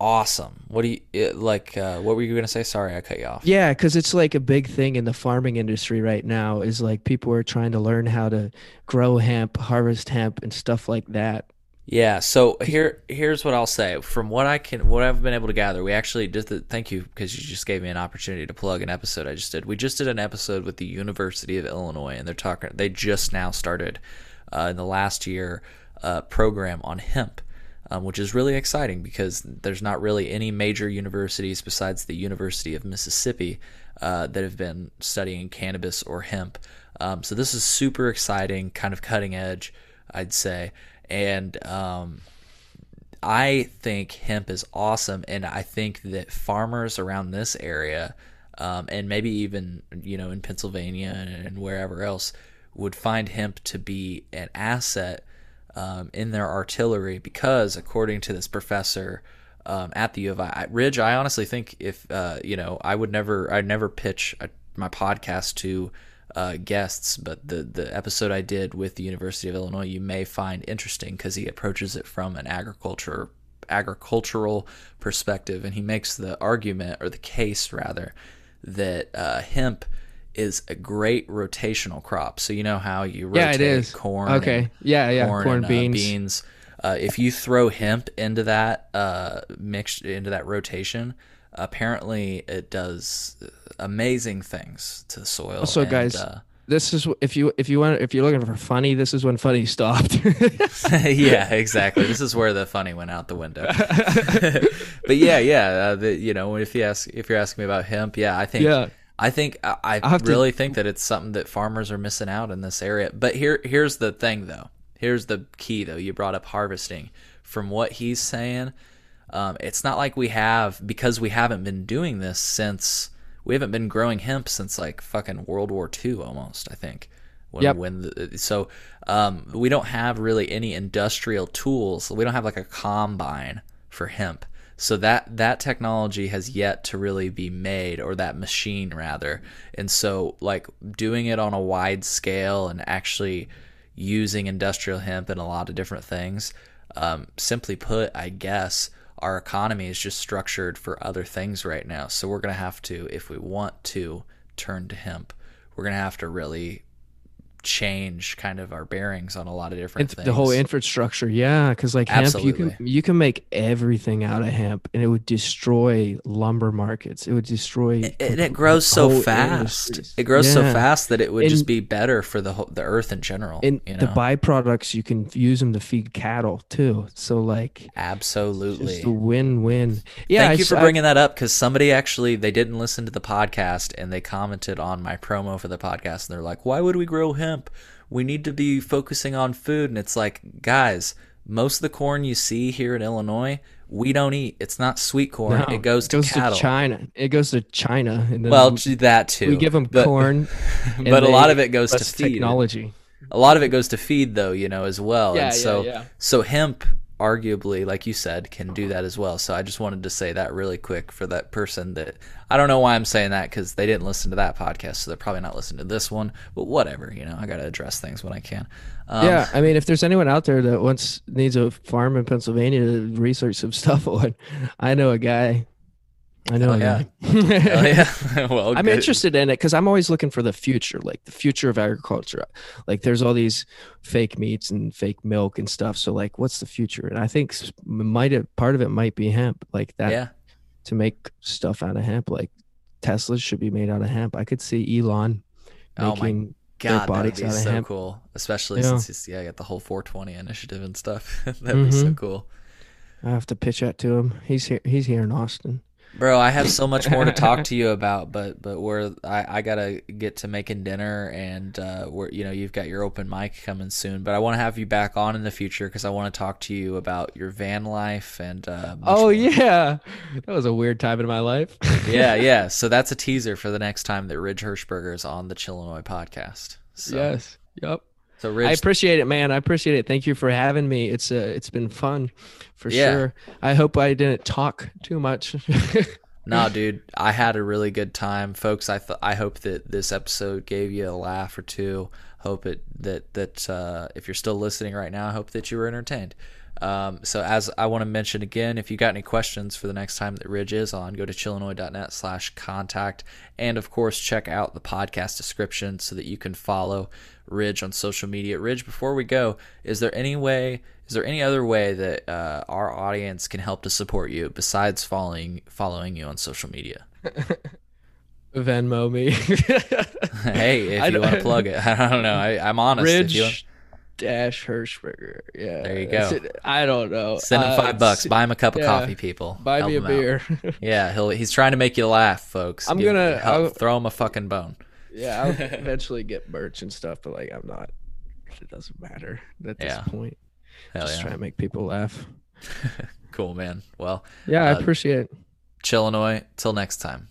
awesome. What do you it, like? Uh, what were you gonna say? Sorry, I cut you off. Yeah, because it's like a big thing in the farming industry right now. Is like people are trying to learn how to grow hemp, harvest hemp, and stuff like that. Yeah, so here here's what I'll say. From what I can what I've been able to gather, we actually did the thank you because you just gave me an opportunity to plug an episode I just did. We just did an episode with the University of Illinois and they're talking they just now started uh, in the last year uh, program on hemp. Um, which is really exciting because there's not really any major universities besides the University of Mississippi uh, that have been studying cannabis or hemp. Um, so this is super exciting, kind of cutting edge, I'd say. And um, I think hemp is awesome, and I think that farmers around this area, um, and maybe even you know in Pennsylvania and wherever else, would find hemp to be an asset um, in their artillery because, according to this professor um, at the U of I, Ridge, I honestly think if uh, you know, I would never, I'd never pitch a, my podcast to uh, guests, but the the episode I did with the University of Illinois, you may find interesting because he approaches it from an agriculture agricultural perspective, and he makes the argument or the case rather that uh, hemp is a great rotational crop. So you know how you rotate Yeah, it is. corn, Okay. and- Yeah, yeah. Corn, and, uh, beans. beans. Uh, if you throw hemp into that uh, mix into that rotation, apparently it does amazing things to the soil. Also, and, guys, uh, This is if you if you want if you're looking for funny, this is when funny stopped. yeah, exactly. This is where the funny went out the window. but yeah, yeah, uh, the, you know, if you ask if you're asking me about hemp, yeah, I think Yeah. I think I, I I'll to- really think that it's something that farmers are missing out in this area. But here here's the thing though. Here's the key though. You brought up harvesting. From what he's saying, um, it's not like we have because we haven't been doing this since we haven't been growing hemp since like fucking World War II almost. I think. When, Yep. when the, so um, we don't have really any industrial tools. We don't have like a combine for hemp. So that that technology has yet to really be made, or that machine rather. And so, like doing it on a wide scale and actually using industrial hemp in a lot of different things. Um, simply put, I guess our economy is just structured for other things right now. So we're gonna have to, if we want to turn to hemp, we're gonna have to really change kind of our bearings on a lot of different It's things. the whole infrastructure, yeah, because like hemp, you can you can make everything out of hemp, and it would destroy lumber markets. It would destroy. and it grows so fast. industries. It grows so fast that it would just be better for the whole, the earth in general. And you know? the byproducts, you can use them to feed cattle too. So like, Absolutely. just a win-win. Yeah, Thank you for I- bringing that up because somebody actually they didn't listen to the podcast and they commented on my promo for the podcast and they're like, "Why would we grow hemp? We need to be focusing on food." And it's like, guys, most of the corn you see here in Illinois, we don't eat. It's not sweet corn. No, it goes, to cattle. China. It goes to China, well, gee, that too. we give them But- corn. but a lot of it goes to feed. technology. a lot of it goes to feed though you know as well Yeah, and yeah, yeah. so hemp arguably like you said can do that as well so i just wanted to say that really quick for that person that i don't know why i'm saying that because they didn't listen to that podcast so they're probably not listening to this one but whatever you know i gotta address things when i can um, yeah, I mean, if there's anyone out there that wants needs a farm in Pennsylvania to research some stuff on, I know a guy. I know a yeah. yeah well I'm good. interested in it because I'm always looking for the future, like the future of agriculture. Like there's all these fake meats and fake milk and stuff. So like, what's the future? And I think might have, part of it might be hemp, like that yeah to make stuff out of hemp. Like Teslas should be made out of hemp. I could see Elon Oh making god that'd bodies be out of so hemp. cool especially Yeah. since he's yeah got the whole 420 initiative and stuff that'd be so Mhm. cool I have to pitch that to him. He's here. He's here in Austin. Bro, I have so much more to talk to you about, but but we're I, I gotta get to making dinner, and uh, we're you know you've got your open mic coming soon, but I want to have you back on in the future because I want to talk to you about your van life and uh, Oh yeah, that was a weird time in my life. yeah yeah. So that's a teaser for the next time that Ridge Hirschberger is on the Chillinois podcast. So, Yes. Yep. So I appreciate it, man. I appreciate it. Thank you for having me. It's uh, it's been fun, for Yeah. sure. I hope I didn't talk too much. No, dude, I had a really good time, folks. I th- I hope that this episode gave you a laugh or two. Hope it that that uh, if you're still listening right now, I hope that you were entertained. Um, so as I want to mention again, if you got any questions for the next time that Ridge is on, go to chillinois.net slash contact. And of course, check out the podcast description so that you can follow Ridge on social media. Ridge, before we go, is there any way, is there any other way that uh, our audience can help to support you besides following following you on social media? Venmo me. hey, if you want to plug it, I don't know. I, I'm honest. If you want, Ridge dash Hirschberger. Yeah. There you go. I don't know. send him Uh, five bucks. Buy him a cup of yeah. coffee, people. Buy Help me a beer. Yeah, he'll he's trying to make you laugh, folks. I'm Give- gonna- I'll- throw him a fucking bone. yeah, I'll eventually get merch and stuff, but like I'm not. It doesn't matter at this Yeah. point. Hell Just yeah. try to make people laugh. Cool, man. Well, Yeah, I Uh, appreciate it. Chillinois. Till next time.